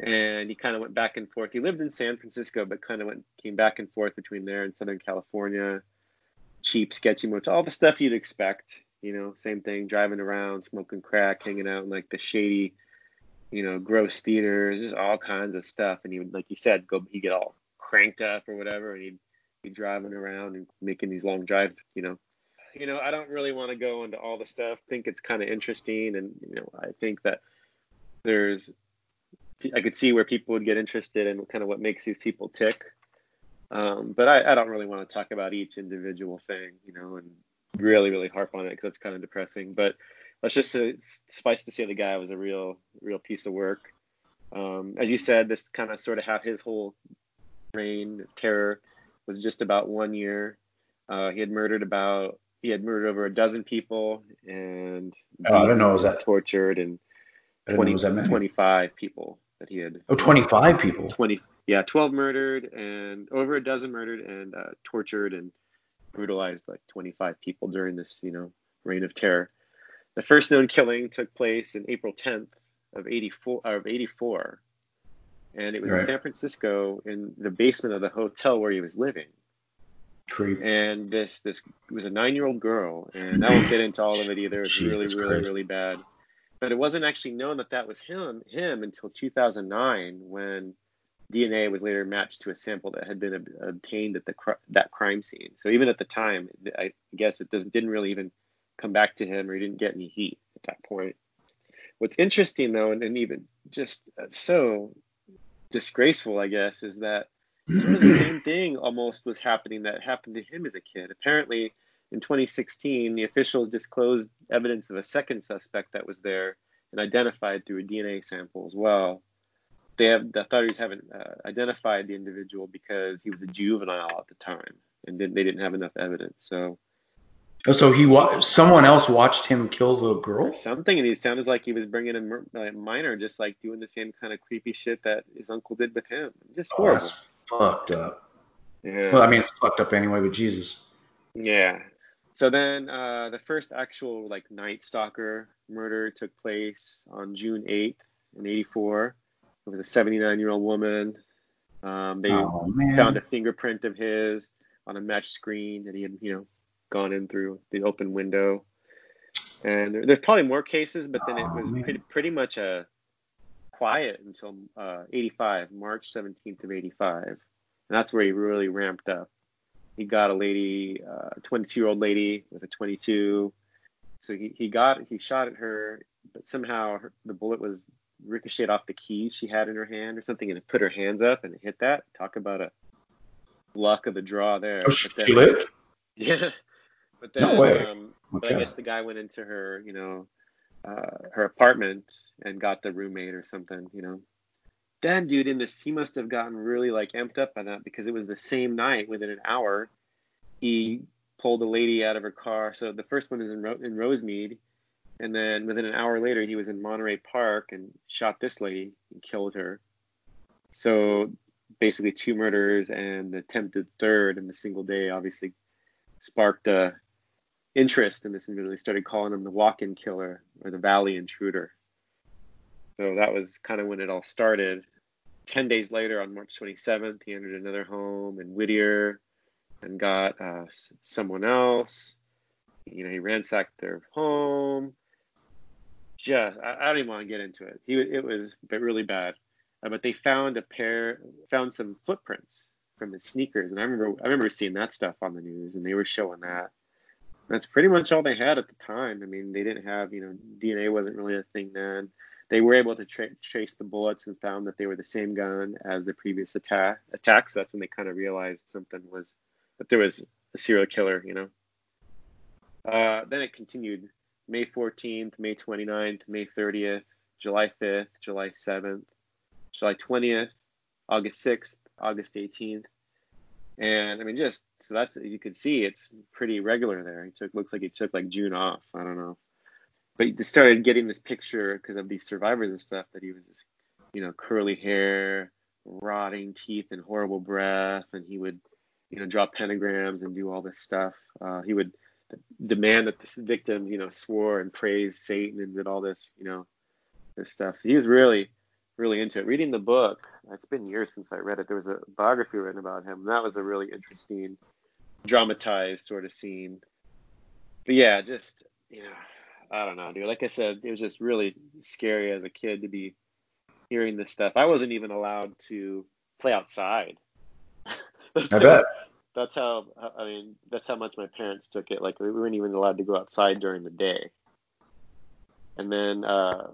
and he kind of went back and forth. He lived in San Francisco, but kind of went came back and forth between there and Southern California. Cheap, sketchy motel, all the stuff you'd expect. You know, same thing, driving around, smoking crack, hanging out in like the shady, you know, gross theaters, just all kinds of stuff. And he would, like you said, go he'd get all cranked up or whatever, and he'd be driving around and making these long drives. You know, you know, I don't really want to go into all the stuff. I think it's kind of interesting, and you know, I think that there's I could see where people would get interested in kind of what makes these people tick. Um, but I, I don't really want to talk about each individual thing, you know, and really, really harp on it because it's kind of depressing. But let's just uh, suffice to say the guy was a real, real piece of work. Um, as you said, this kind of sort of how his whole reign of terror was just about one year. Uh, he had murdered about he had murdered over a dozen people and Oh, I don't know was that- tortured and I didn't know 20, was that 25 people that he had Oh, 25 people. 20 yeah 12 murdered and over a dozen murdered and uh, tortured and brutalized like 25 people during this you know reign of terror. The first known killing took place in april 10th of 84 of 84 and it was in san francisco in the basement of the hotel where he was living. Creep. and this this was a nine year old girl. And i won't get into all of it either. It's really really Christ. really bad. But it wasn't actually known that that was him him until 2009 when dna was later matched to a sample that had been ob- obtained at the cr- that crime scene so even at the time i guess it doesn't didn't really even come back to him or he didn't get any heat at that point what's interesting though and, and even just uh, so disgraceful i guess is that the same thing almost was happening that happened to him as a kid. Apparently, in 2016, the officials disclosed evidence of a second suspect that was there and identified through a DNA sample as well. They have the authorities haven't uh, identified the individual because he was a juvenile at the time and didn't, they didn't have enough evidence. So Oh, so he wa- someone else watched him kill the girl? something, and he sounded like he was bringing a, mur- uh, minor, just like doing the same kind of creepy shit that his uncle did with him. Just Oh, horrible. that's fucked up. yeah. Well, I mean, it's fucked up anyway, but Jesus. Yeah. So then uh, the first actual like Night Stalker murder took place on June 8th in 84. It was a 79 year old woman. Um, they oh found a fingerprint of his on a match screen that he had, you know, gone in through the open window. And there, there's probably more cases, but then it Oh, was pretty, pretty much a quiet until uh, 85, March 17th of 85. And that's where he really ramped up. He got a lady, uh, a 22 year old lady with a 22. So he, he got, he shot at her, but somehow her, the bullet was ricocheted off the keys she had in her hand or something, and it put her hands up and it hit that. Talk about a luck of the draw there. Oh, she But then- lived? yeah. But No then, way. um, but I guess the guy went into her, you know, uh, her apartment and got the roommate or something, you know. Damn, dude, in this, he must have gotten really like amped up by that because it was the same night within an hour. He pulled a lady out of her car. So the first one is in, Ro- in Rosemead. And then within an hour later, he was in Monterey Park and shot this lady and killed her. So basically, two murders and the attempted third in a single day obviously sparked uh, interest in this individual. They started calling him the walk-in killer or the valley intruder. So that was kind of when it all started. Ten days later, on March 27th, he entered another home in Whittier and got uh, someone else. You know, he ransacked their home. Just, I, I don't even want to get into it. He, it was really bad. Uh, but they found a pair, found some footprints from his sneakers, and I remember, I remember seeing that stuff on the news, and they were showing that. That's pretty much all they had at the time. I mean, they didn't have, you know, DNA wasn't really a thing then. They were able to tra- trace the bullets and found that they were the same gun as the previous attack. Attacks. That's when they kind of realized something was that there was a serial killer. You know. Uh, then it continued. May 14th, May 29th, May 30th, July 5th, July 7th, July 20th, August 6th, August 18th. And I mean, just so that's you can see it's pretty regular there. He took looks like he took like June off. I don't know, but he started getting this picture because of these survivors and stuff that he was, this, you know, curly hair, rotting teeth, and horrible breath, and he would, you know, draw pentagrams and do all this stuff. Uh, he would demand that the victims, you know, swore and praised Satan and did all this, you know, this stuff. So he was really, really into it. Reading the book, it's been years since I read it. There was a biography written about him. And that was a really interesting, dramatized sort of scene. But yeah, just, you know, I don't know, dude. Like I said, it was just really scary as a kid to be hearing this stuff. I wasn't even allowed to play outside. I bet. That's how I mean. That's how much my parents took it. Like we weren't even allowed to go outside during the day. And then uh,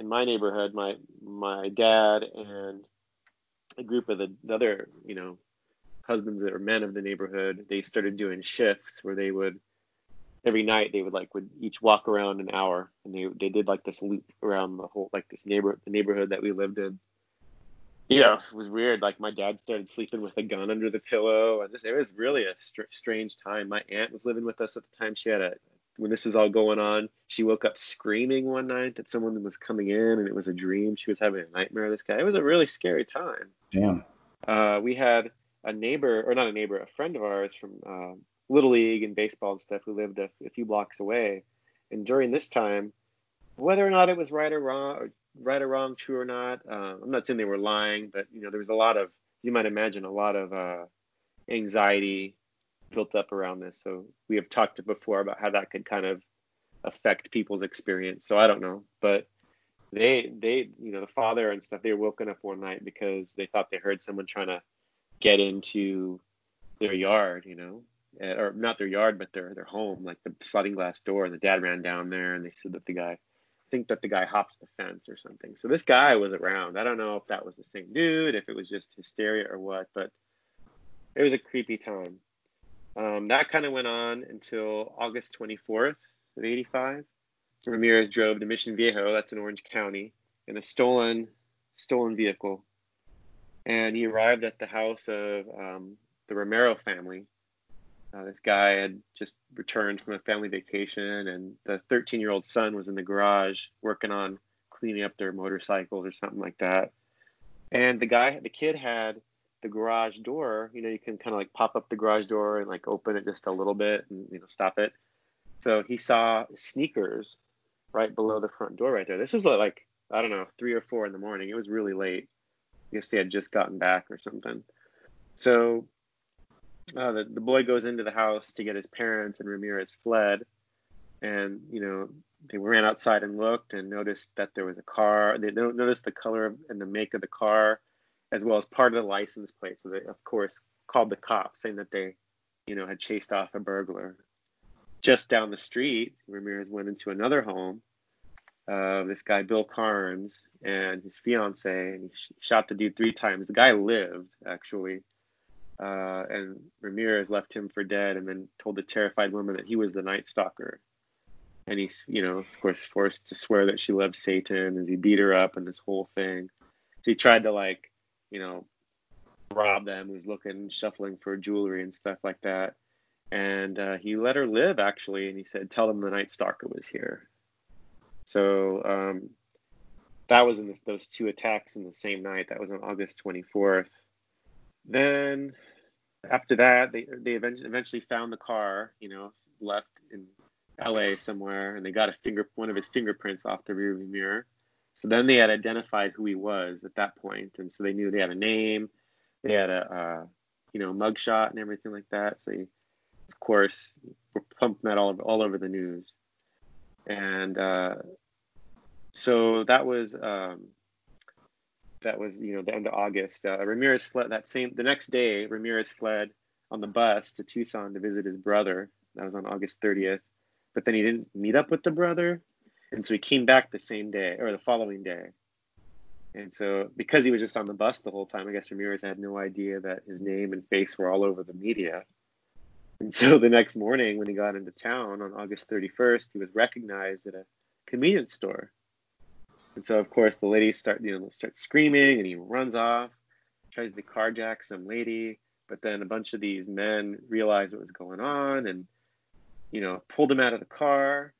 in my neighborhood, my my dad and a group of the, the other, you know, husbands that were men of the neighborhood, they started doing shifts where they would every night they would like would each walk around an hour, and they they did like this loop around the whole like this neighbor the neighborhood that we lived in. Yeah, it was weird. Like my dad started sleeping with a gun under the pillow, and just it was really a str- strange time. My aunt was living with us at the time. She had a when this was all going on, she woke up screaming one night that someone was coming in, and it was a dream. She was having a nightmare of this guy. It was a really scary time. Damn. Uh, we had a neighbor, or not a neighbor, a friend of ours from uh, Little League and baseball and stuff who lived a, a few blocks away. And during this time, whether or not it was right or wrong, or right or wrong, true or not, uh, I'm not saying they were lying, but you know, there was a lot of, as you might imagine, a lot of uh, anxiety built up around this. So we have talked before about how that could kind of affect people's experience. So I don't know, but they they you know the father and stuff they were woken up one night because they thought they heard someone trying to get into their yard, you know, eh, or not their yard, but their their home, like the sliding glass door. And the dad ran down there, and they said that the guy, think that the guy hopped the fence or something. So this guy was around. I don't know if that was the same dude, if it was just hysteria or what, but it was a creepy time. Um, that kind of went on until August 24th of 85. Ramirez drove to Mission Viejo, that's in Orange County, in a stolen stolen vehicle, and he arrived at the house of um, the Romero family, Uh, this guy had just returned from a family vacation, and the 13 year old son was in the garage working on cleaning up their motorcycles or something like that. And the guy, the kid had the garage door. You know, you can kind of like pop up the garage door and like open it just a little bit and you know stop it. So he saw sneakers right below the front door right there. This was like I don't know three or four in the morning. It was really late. I guess they had just gotten back or something. So uh, the, the boy goes into the house to get his parents, and Ramirez fled. And you know they ran outside and looked and noticed that there was a car. They noticed the color and the make of the car, as well as part of the license plate. So they, of course, called the cops, saying that they, you know, had chased off a burglar. Just down the street, Ramirez went into another home. Uh, this guy Bill Carns and his fiance, and he sh- shot the dude three times. The guy lived actually, uh, and Ramirez left him for dead, and then told the terrified woman that he was the Night Stalker. And he's, you know, of course, forced to swear that she loved Satan, and he beat her up, and this whole thing. So he tried to like, you know, rob them. He was looking, shuffling for jewelry and stuff like that. And uh, he let her live actually, and he said, "Tell them the Night Stalker was here." So um, that was in the, those two attacks in the same night. That was on August 24th. Then after that, they they eventually found the car, you know, left in L.A. somewhere, and they got a finger one of his fingerprints off the rearview mirror. So then they had identified who he was at that point, and so they knew they had a name, they had a uh, you know mugshot and everything like that. So they, of course, we're pumping that all over, all over the news, and uh, so that was um, that was you know the end of August. Uh, Ramirez fled that same the next day. Ramirez fled on the bus to Tucson to visit his brother. That was on August 30th. But then he didn't meet up with the brother, and so he came back the same day or the following day. And so because he was just on the bus the whole time, I guess Ramirez had no idea that his name and face were all over the media. And so the next morning when he got into town on August 31st, he was recognized at a convenience store and so of course the lady start you know starts screaming and he runs off, tries to carjack some lady, but then a bunch of these men realize what was going on and you know pulled him out of the car.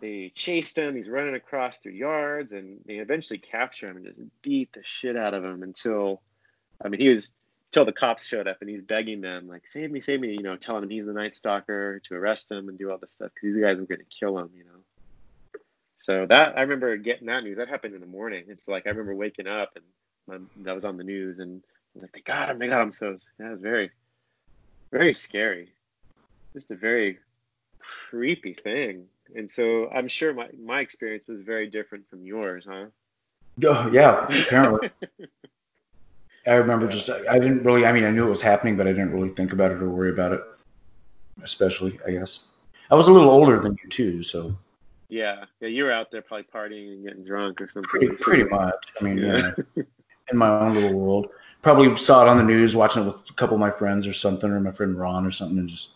They chased him. He's running across their yards, and they eventually capture him and just beat the shit out of him until, I mean, he was until the cops showed up and he's begging them like, "Save me, save me," you know, telling him he's the Night Stalker to arrest him and do all this stuff because these guys were going to kill him, you know. So that I remember getting that news. That happened in the morning. It's like I remember waking up and my, that was on the news and like they got him, they got him. So that was very, very scary. Just a very creepy thing. And so I'm sure my my experience was very different from yours, huh? Oh, yeah, apparently. I remember just I didn't really I mean I knew it was happening, but I didn't really think about it or worry about it. Especially, I guess. I was a little older than you too, so yeah, yeah, you were out there probably partying and getting drunk or something. Pretty, pretty much. I mean, yeah. in my own little world. Probably saw it on the news, watching it with a couple of my friends or something, or my friend Ron or something, and just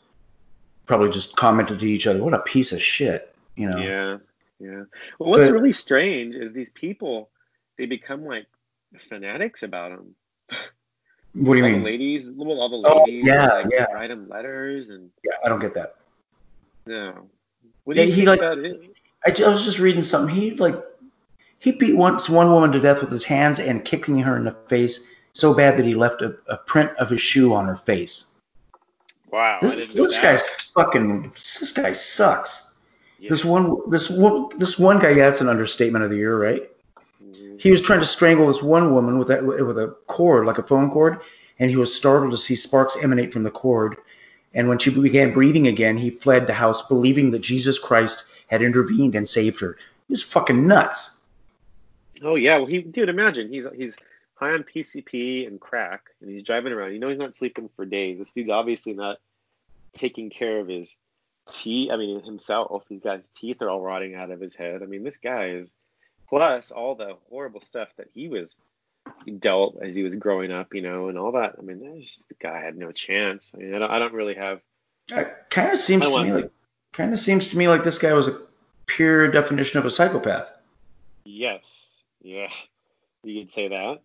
probably just commented to each other, "What a piece of shit," you know. Yeah, yeah. Well, what's but, really strange is these people, they become like fanatics about them. What do you all mean? The ladies, all the oh, ladies, oh, yeah, like, yeah. write them letters and. Yeah, I don't get that. No. What do yeah, you think like, about it? I, I was just reading something. He like he beat once one woman to death with his hands and kicking her in the face so bad that he left a, a print of his shoe on her face. Wow, this, this guy's fucking. This guy sucks. Yeah. This one, this one, this one guy. Yeah, that's an understatement of the year, right? Mm-hmm. He was trying to strangle this one woman with that with a cord, like a phone cord, and he was startled to see sparks emanate from the cord. And when she began breathing again, he fled the house, believing that Jesus Christ had intervened and saved her. He was fucking nuts. Oh yeah, well he dude, imagine he's he's high on PCP and crack, and he's driving around. You know he's not sleeping for days. This dude's obviously not taking care of his teeth. I mean himself. He's got his teeth are all rotting out of his head. I mean this guy is plus all the horrible stuff that he was dealt as he was growing up, you know, and all that. I mean, just, the guy had no chance. I mean, I don't, I don't really have. It kind of seems to me like kind of seems to me like this guy was a pure definition of a psychopath. Yes. Yeah. You could say that.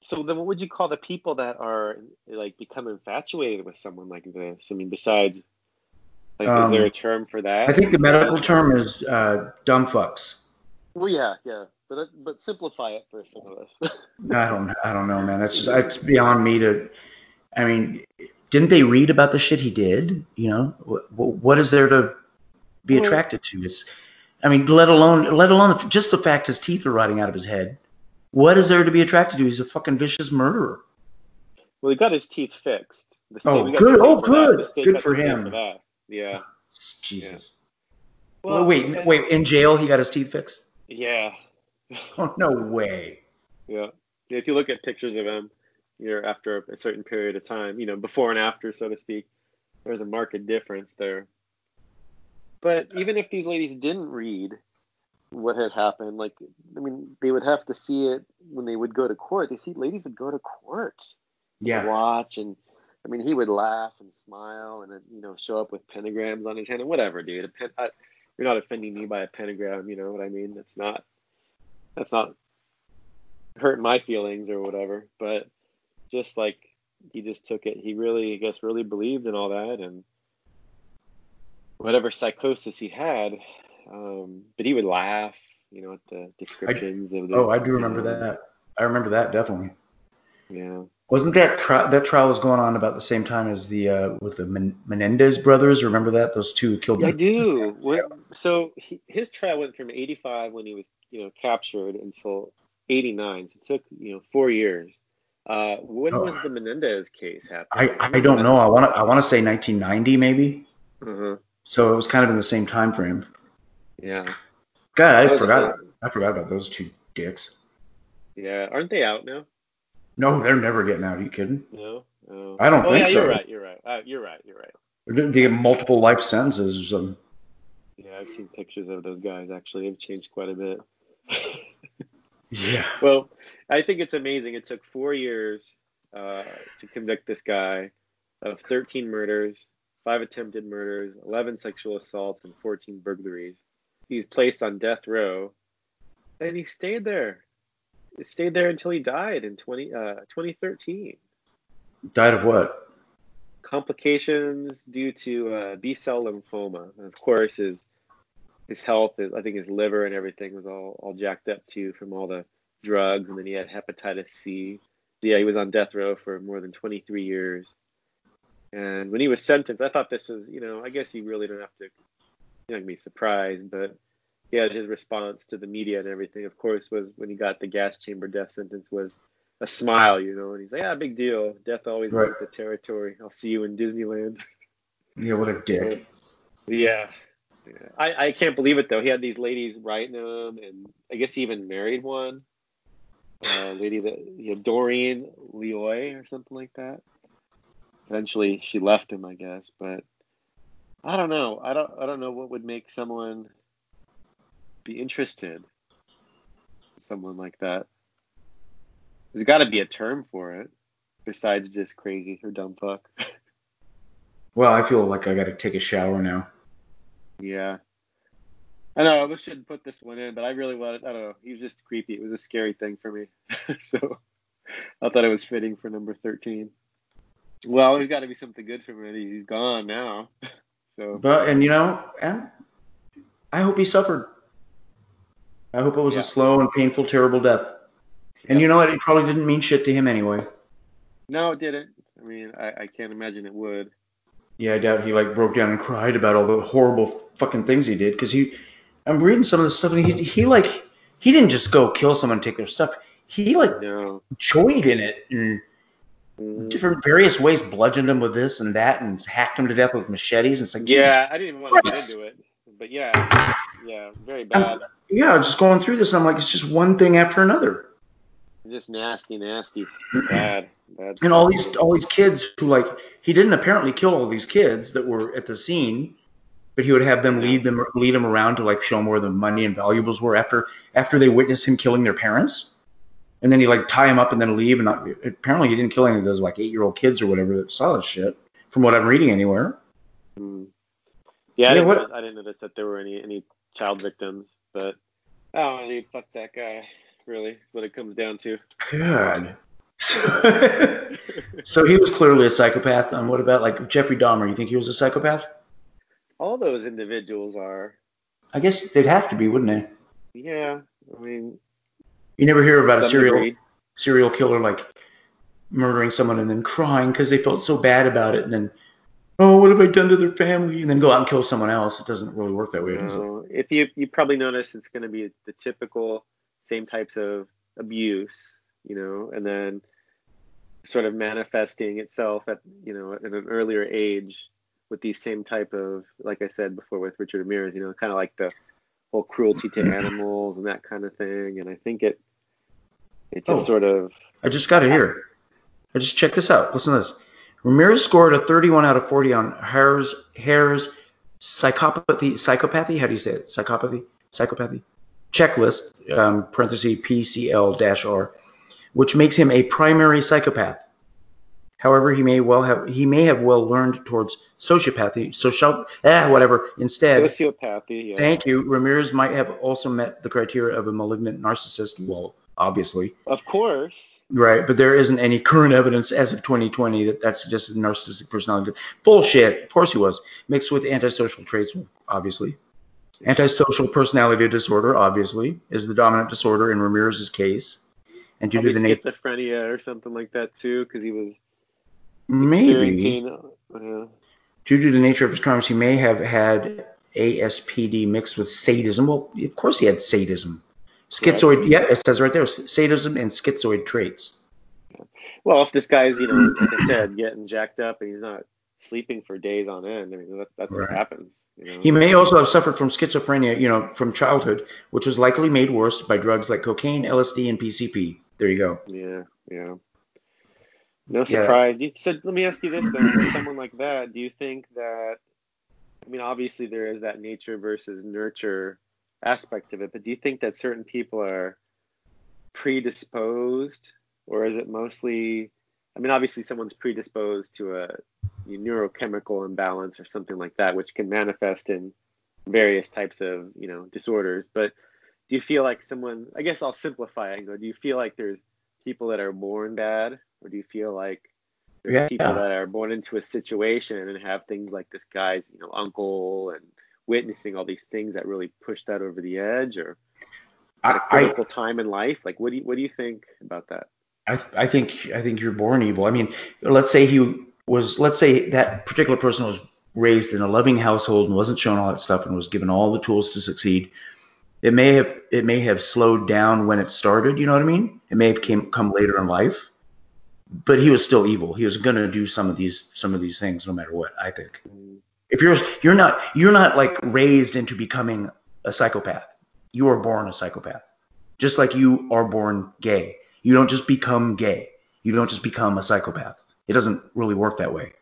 So then, what would you call the people that are like become infatuated with someone like this? I mean, besides, like, is there Um, a term for that? I think the medical term is uh, dumb fucks. Well, yeah, yeah, but uh, but simplify it for some of us. I don't I don't know, man. That's it's beyond me to. I mean, didn't they read about the shit he did? You know, what, what is there to be attracted to? It's, I mean, let alone let alone just the fact his teeth are rotting out of his head. What is there to be attracted to? He's a fucking vicious murderer. well, he got his teeth fixed. The Oh, good. Oh, good. Good for him. For. Yeah. Jesus. Well, wait, wait. In jail, he got his teeth fixed? Yeah. Oh no way. Yeah. If you look at pictures of him, you're after a certain period of time, you know, before and after, so to speak, there's a marked difference there. But even if these ladies didn't read what had happened, like, I mean, they would have to see it when they would go to court. These ladies would go to court Yeah. watch, and I mean, he would laugh and smile, and uh, you know, show up with pentagrams on his hand and whatever, dude. A pen, I, you're not offending me by a pentagram, you know what I mean? That's not, that's not hurting my feelings or whatever. But just like he just took it, he really, I guess, really believed in all that and whatever psychosis he had. Um, but he would laugh, you know, at the descriptions of the. Oh, I do remember know, that. I remember that definitely. Yeah. Wasn't that tri- that trial was going on about the same time as the uh, with the Men- Menendez brothers? Remember that those two killed. Yeah, I do. What, so he, his trial went from 85 when he was, you know, captured until 89. So it took, you know, four years. Uh, when Oh. was the Menendez case I happening? I I don't know. I want to I want to say 1990 maybe. Uh-huh. So it was kind of in the same time frame. Yeah. God, I forgot. a- I forgot about those two dicks. Yeah. Aren't they out now? No, they're never getting out. Are you kidding? No. Oh. I don't oh, think yeah, so. You're right. You're right. Uh, you're right. You're right. They they get multiple life sentences or something. Yeah, I've seen pictures of those guys. Actually, they've changed quite a bit. Yeah. well, I think it's amazing. It took four years uh, to convict this guy of 13 murders, five attempted murders, 11 sexual assaults, and 14 burglaries. He's placed on death row, and he stayed there. Stayed there until he died in 20, uh, 2013. Died of what? Complications due to uh, B cell lymphoma. And of course, his his health, I think his liver and everything was all, all jacked up too from all the drugs, and then he had hepatitis C. Yeah, he was on death row for more than 23 years. And when he was sentenced, I thought this was, you know, I guess you really don't have to, you're not be surprised, but yeah, his response to the media and everything, of course, was when he got the gas chamber death sentence was a smile, you know, and he's like, yeah, big deal. Death always Right. the territory. I'll see you in Disneyland. Yeah, what a dick. Yeah. yeah. I, I can't believe it though. He had these ladies writing him, and I guess he even married one. Uh, lady that you know, Doreen Lioy or something like that. Eventually, she left him, I guess. But I don't know. I don't. I don't know what would make someone be interested. in Someone like that. There's got to be a term for it, besides just crazy or dumb fuck. Well, I feel like I got to take a shower now. Yeah. I know, I shouldn't put this one in, but I really wanted, I don't know, he was just creepy. It was a scary thing for me. so I thought it was fitting for number 13. Well, there's got to be something good for him. He's gone now. so, But and you know, and I hope he suffered. I hope it was Yeah. a slow and painful, terrible death. And Yeah. you know what? It probably didn't mean shit to him anyway. no, it didn't. I mean, I, I can't imagine it would. Yeah, I doubt he like broke down and cried about all the horrible fucking things he did. Cause he, I'm reading some of the stuff and he, he like, he didn't just go kill someone and take their stuff. He like No. joyed in it and Mm. different various ways bludgeoned him with this and that and hacked him to death with machetes. It's like Jesus Yeah, I didn't even want to get into it. But yeah, yeah, very bad. yeah, I was just going through this, and I'm like, it's just one thing after another. Just nasty, nasty. Bad. Bad. And all these all these kids who like he didn't apparently kill all these kids that were at the scene, but he would have them lead them lead them around to like show them where the money and valuables were after after they witnessed him killing their parents. And then he like tie him up and then leave. And not, apparently he didn't kill any of those like eight year old kids or whatever that saw this shit. From what I'm reading anywhere. Mm. Yeah, I, Yeah, didn't what- notice, I didn't notice that there were any any child victims, but I don't know, dude, fuck that guy. Really, is what it comes down to. God. So, so he was clearly a psychopath. And what about like Jeffrey Dahmer? You think he was a psychopath? All those individuals are. I guess they'd have to be, wouldn't they? Yeah, I mean. You never hear about a serial degree. serial killer like murdering someone and then crying because they felt so bad about it, and then, oh, what have I done to their family? And then go out and kill someone else. It doesn't really work that way, does it? No, if you you probably notice, it's going to be the typical same types of abuse, you know, and then sort of manifesting itself at you know at an earlier age with these same type of like I said before with Richard Ramirez, you know, kind of like the whole cruelty to animals and that kind of thing. And I think it it just Oh. sort of I just got it here. I just check this out. Listen to this. Ramirez scored a 31 out of 40 on Hare's Hare's psychopathy psychopathy. How do you say it? Psychopathy psychopathy checklist um, parenthesis PCL-R, which makes him a primary psychopath. However, he may well have he may have well learned towards sociopathy, social ah whatever. Instead, sociopathy. Yeah. thank you. Ramirez might have also met the criteria of a malignant narcissist. Well, obviously. Of course. Right, but there isn't any current evidence as of 2020 that that suggested narcissistic personality. Bullshit. Of course he was. Mixed with antisocial traits, obviously. Antisocial personality disorder, obviously, is the dominant disorder in Ramirez's case. And due Probably to the nature, schizophrenia or something like that too, because he was maybe. Uh, due to the nature of his crimes, he may have had ASPD mixed with sadism. Well, of course he had sadism. Schizoid, yeah, it says right there, sadism and schizoid traits. well, if this guy's, you know, like I said, getting jacked up and he's not sleeping for days on end, I mean, that, that's what happens. You know? He may also have suffered from schizophrenia, you know, from childhood, which was likely made worse by drugs like cocaine, LSD, and PCP. There you go. Yeah, yeah. No surprise. You- So let me ask you this then: for someone like that, do you think that? I mean, obviously there is that nature versus nurture aspect of it, but do you think that certain people are predisposed, or is it mostly? I mean, obviously someone's predisposed to a neurochemical imbalance or something like that, which can manifest in various types of you know disorders. But do you feel like someone? I guess I'll simplify it and go: Do you feel like there's people that are born bad, or do you feel like there's Yeah. people that are born into a situation and have things like this guy's, you know, uncle and witnessing all these things that really push that over the edge, or at a I, I, critical time in life? Like, what do you what do you think about that? I, I think I think you're born evil. I mean, let's say he was, let's say that particular person was raised in a loving household and wasn't shown all that stuff and was given all the tools to succeed. It may have it may have slowed down when it started. You know what I mean? It may have came come later in life, but he was still evil. He was gonna do some of these some of these things no matter what. I think. Mm-hmm. If you're you're not you're not like raised into becoming a psychopath. You are born a psychopath. Just like you are born gay. You don't just become gay. You don't just become a psychopath. It doesn't really work that way.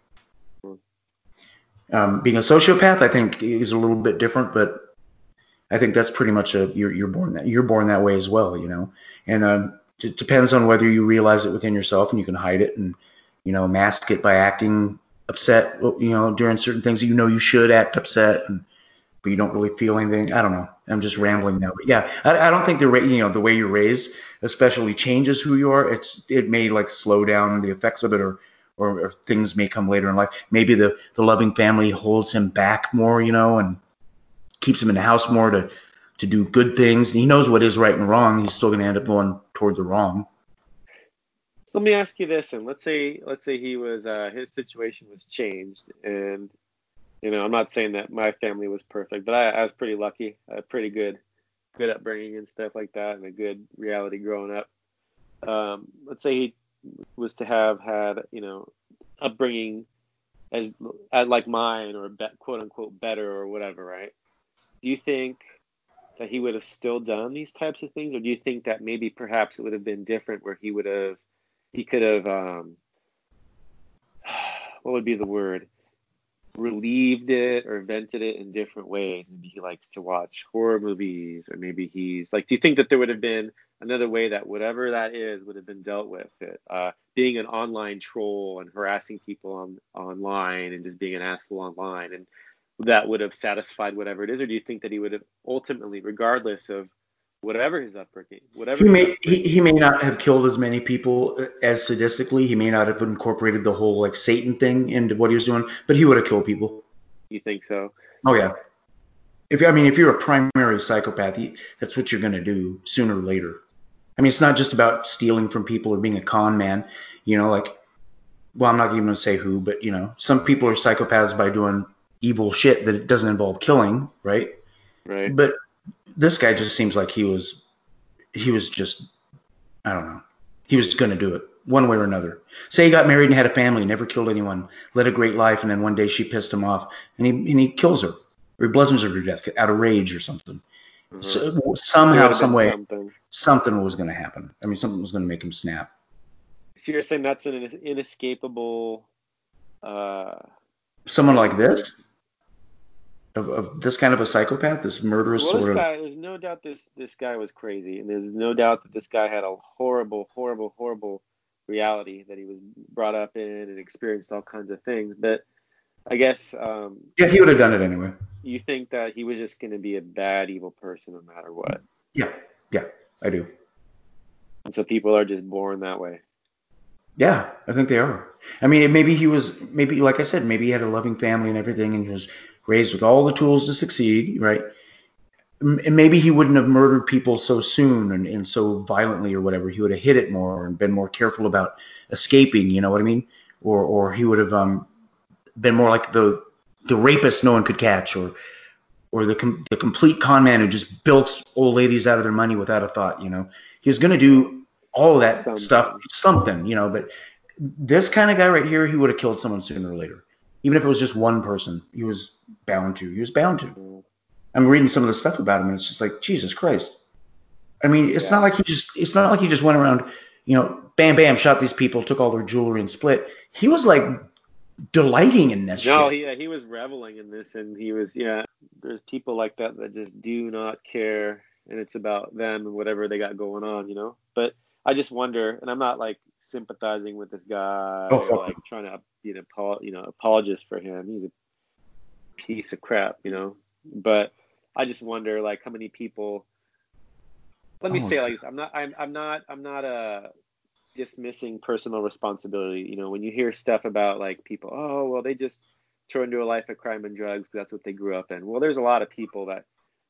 Um, being a sociopath, I think, is a little bit different, but I think that's pretty much a you're you're born that you're born that way as well, you know. And um, it depends on whether you realize it within yourself and you can hide it and you know mask it by acting upset, you know, during certain things that you know you should act upset, and, but you don't really feel anything. I don't know. I'm just rambling now, but yeah, I, I don't think the you know the way you're raised especially changes who you are. It's it may like slow down the effects of it, or or, or things may come later in life. Maybe the the loving family holds him back more, you know, and keeps him in the house more to to do good things. He knows what is right and wrong. He's still going to end up going toward the wrong. So let me ask you this, and let's say let's say he was uh, his situation was changed, and you know I'm not saying that my family was perfect, but I, I was pretty lucky, a pretty good good upbringing and stuff like that, and a good reality growing up. Um, let's say he was to have had you know upbringing as like mine or be, quote unquote better or whatever, right? Do you think that he would have still done these types of things, or do you think that maybe perhaps it would have been different, where he would have he could have um, what would be the word? Relieved it or vented it in different ways. Maybe he likes to watch horror movies or maybe he's like do you think that there would have been another way that whatever that is would have been dealt with it? Uh, being an online troll and harassing people on online and just being an asshole online and that would have satisfied whatever it is? Or do you think that he would have ultimately regardless of whatever his upbringing, whatever. He may he, he may not have killed as many people uh, as sadistically. He may not have incorporated the whole like Satan thing into what he was doing, but he would have killed people. You think so? Oh yeah. If I mean, if you're a primary psychopath, you, that's what you're gonna do sooner or later. I mean, it's not just about stealing from people or being a con man. You know, like, well, I'm not even gonna say who, but you know, some people are psychopaths by doing evil shit that doesn't involve killing, right? Right. But this guy just seems like he was, he was just, I don't know, he was gonna do it one way or another. Say he got married and had a family, never killed anyone, led a great life, and then one day she pissed him off, and he and he kills her or he bludgeons her to death out of rage or something. Mhm. So, somehow, some way, something. something was gonna happen. I mean, something was gonna make him snap. So you're saying that's an inescapable. Uh, Someone like this, of, of this kind of a psychopath, this murderous well, this sort of. guy. There's no doubt this this guy was crazy, and there's no doubt that this guy had a horrible, horrible, horrible reality that he was brought up in and experienced all kinds of things. But I guess um, Yeah, he would have done it anyway. you think that he was just going to be a bad, evil person no matter what, Yeah, yeah, I do. and so people are just born that way. Yeah, I think they are. I mean, maybe he was, maybe like I said, maybe he had a loving family and everything, and he was raised with all the tools to succeed, right? And maybe he wouldn't have murdered people so soon and, and so violently or whatever. He would have hid it more and been more careful about escaping. You know what I mean? Or or he would have um, been more like the the rapist no one could catch, or or the com- the complete con man who just bilks old ladies out of their money without a thought. You know, he was gonna do all that Something. stuff, something. You know, but this kind of guy right here, he would have killed someone sooner or later. Even if it was just one person, he was bound to. He was bound to. I'm reading some of the stuff about him, and it's just like Jesus Christ. I mean, it's Yeah. not like he just it's not like he just went around, you know, bam bam, shot these people, took all their jewelry and split. He was like delighting in this No, shit. yeah, he was reveling in this, and he was, yeah. There's people like that that just do not care, and it's about them and whatever they got going on, you know. But I just wonder, and I'm not like sympathizing with this guy, Oh, or, like trying to, you know, apo- you know, apologist for him. He's a piece of crap, you know. But I just wonder, like, how many people. Let me Oh. say like this: I'm not, I'm, I'm not, I'm not uh dismissing personal responsibility. You know, when you hear stuff about like people, oh well, they just turn into a life of crime and drugs 'cause that's what they grew up in. Well, there's a lot of people that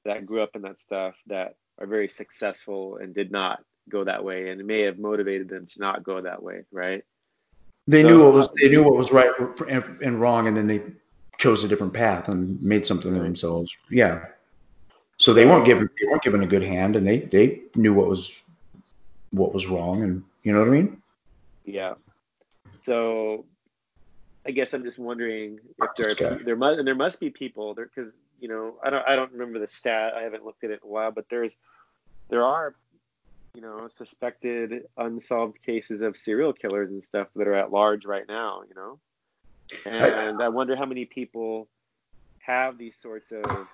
that grew up in that stuff that are very successful and did not go that way, and it may have motivated them to not go that way, right? They So- knew what was uh, they knew what was right and wrong, and then they chose a different path and made something of themselves. Yeah. So they weren't given they weren't given a good hand, and they they knew what was what was wrong, and you know what I mean. Yeah. So I guess I'm just wondering if there guy. there must and there must be people there because you know I don't I don't remember the stat I haven't looked at it in a while but there's there are you know suspected unsolved cases of serial killers and stuff that are at large right now you know? And I, wonder how many people have these sorts of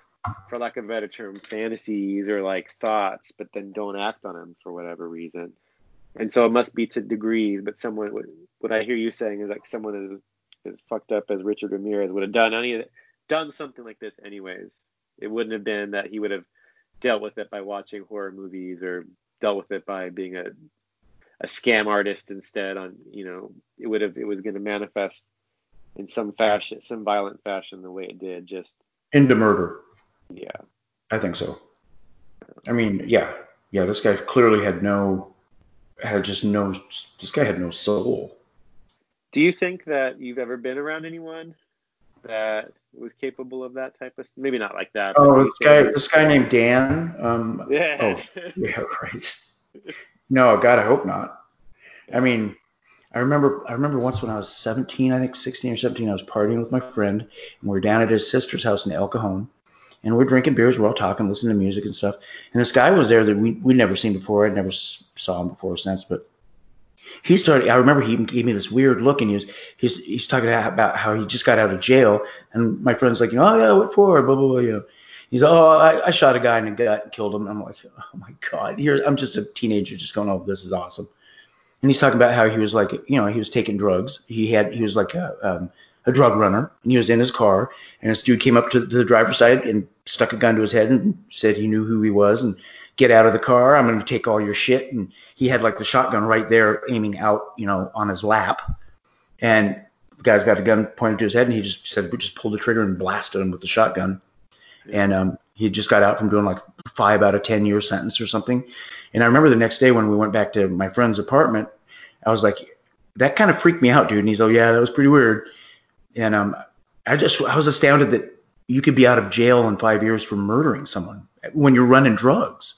for lack of a better term fantasies or like thoughts but then don't act on them for whatever reason. And so it must be to degrees but someone what, what i hear you saying is like someone as as fucked up as richard ramirez would have done any of done something like this anyways. It wouldn't have been that he would have dealt with it by watching horror movies or dealt with it by being a a scam artist instead on you know it would have it was going to manifest in some fashion some violent fashion the way it did just Into murder. yeah I think so. I mean, yeah, yeah. This guy clearly had no had just no. This guy had no soul. do you think that you've ever been around anyone that was capable of that type of maybe not like that Oh, this guy this guy named Dan. Um, yeah Oh, yeah, right. No, God, I hope not. I mean, I remember I remember once when I was 17, I think 16 or 17, I was partying with my friend, and we were down at his sister's house in El Cajon, and we're drinking beers, we're all talking, listening to music and stuff. And this guy was there that we we'd never seen before. I'd never saw him before since, but he started. I remember he gave me this weird look, and he was he's he's talking about how he just got out of jail, and my friend's like, you know, oh yeah, what for? Blah blah blah. You know. He's oh, I, I shot a guy in the gut and killed him. I'm like, oh my god, here I'm just a teenager, just going, oh, this is awesome. And he's talking about how he was like, you know, he was taking drugs. He had he was like a, um, a drug runner, and he was in his car, and this dude came up to the driver's side and stuck a gun to his head and said he knew who he was and get out of the car. I'm going to take all your shit. And he had like the shotgun right there aiming out, you know, on his lap. And the guy's got a gun pointed to his head and he just said, we just pulled the trigger and blasted him with the shotgun. And um, he just got out from doing like five out of 10 year sentence or something. And I remember the next day when we went back to my friend's apartment, I was like, that kind of freaked me out, dude. And he's like, yeah, that was pretty weird. And um, I just, I was astounded that you could be out of jail in five years for murdering someone when you're running drugs.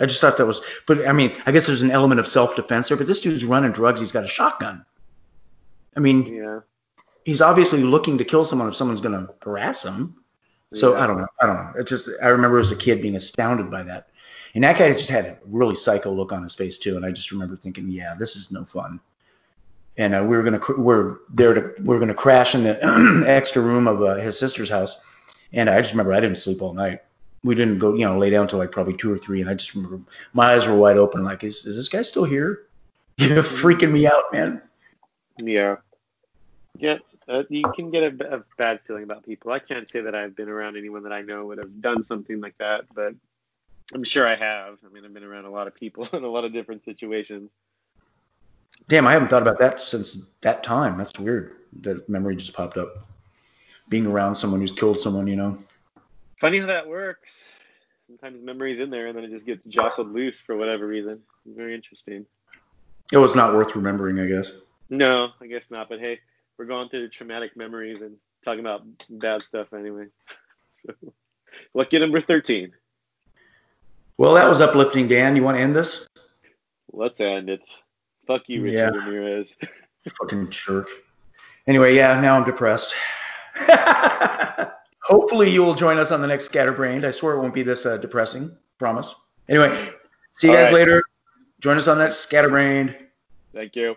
I just thought that was, but I mean, I guess there's an element of self-defense there, but this dude's running drugs. He's got a shotgun. I mean, Yeah. he's obviously looking to kill someone if someone's going to harass him. So Yeah. I don't know. I don't know. It's just I remember as a kid being astounded by that. And that guy just had a really psycho look on his face too. And I just remember thinking, yeah, this is no fun. And uh, we were gonna cr- we're there to we are gonna crash in the extra room of uh, his sister's house. And I just remember I didn't sleep all night. We didn't go, you know, lay down till like probably two or three. And I just remember my eyes were wide open, like, is, is this guy still here? You're freaking me out, man. Yeah. Yeah. Uh, you can get a, a bad feeling about people. I can't say that I've been around anyone that I know would have done something like that, but I'm sure I have. I mean, I've been around a lot of people in a lot of different situations. Damn, I haven't thought about that since that time. That's weird. That memory just popped up. Being around someone who's killed someone, you know. Funny how that works. Sometimes memory's in there and then it just gets jostled loose for whatever reason. Very interesting. It was not worth remembering, I guess. No, I guess not. But hey, we're going through traumatic memories and talking about bad stuff anyway. So, lucky number 13. Well, that was uplifting, Dan. You want to end this? Let's end it. Fuck you, Richard Yeah. Ramirez. Fucking jerk. Anyway, yeah, now I'm depressed. Hopefully, you will join us on the next Scatterbrained. I swear it won't be this uh, depressing. Promise. Anyway, see you All guys right. later. Join us on that next Scatterbrained. Thank you.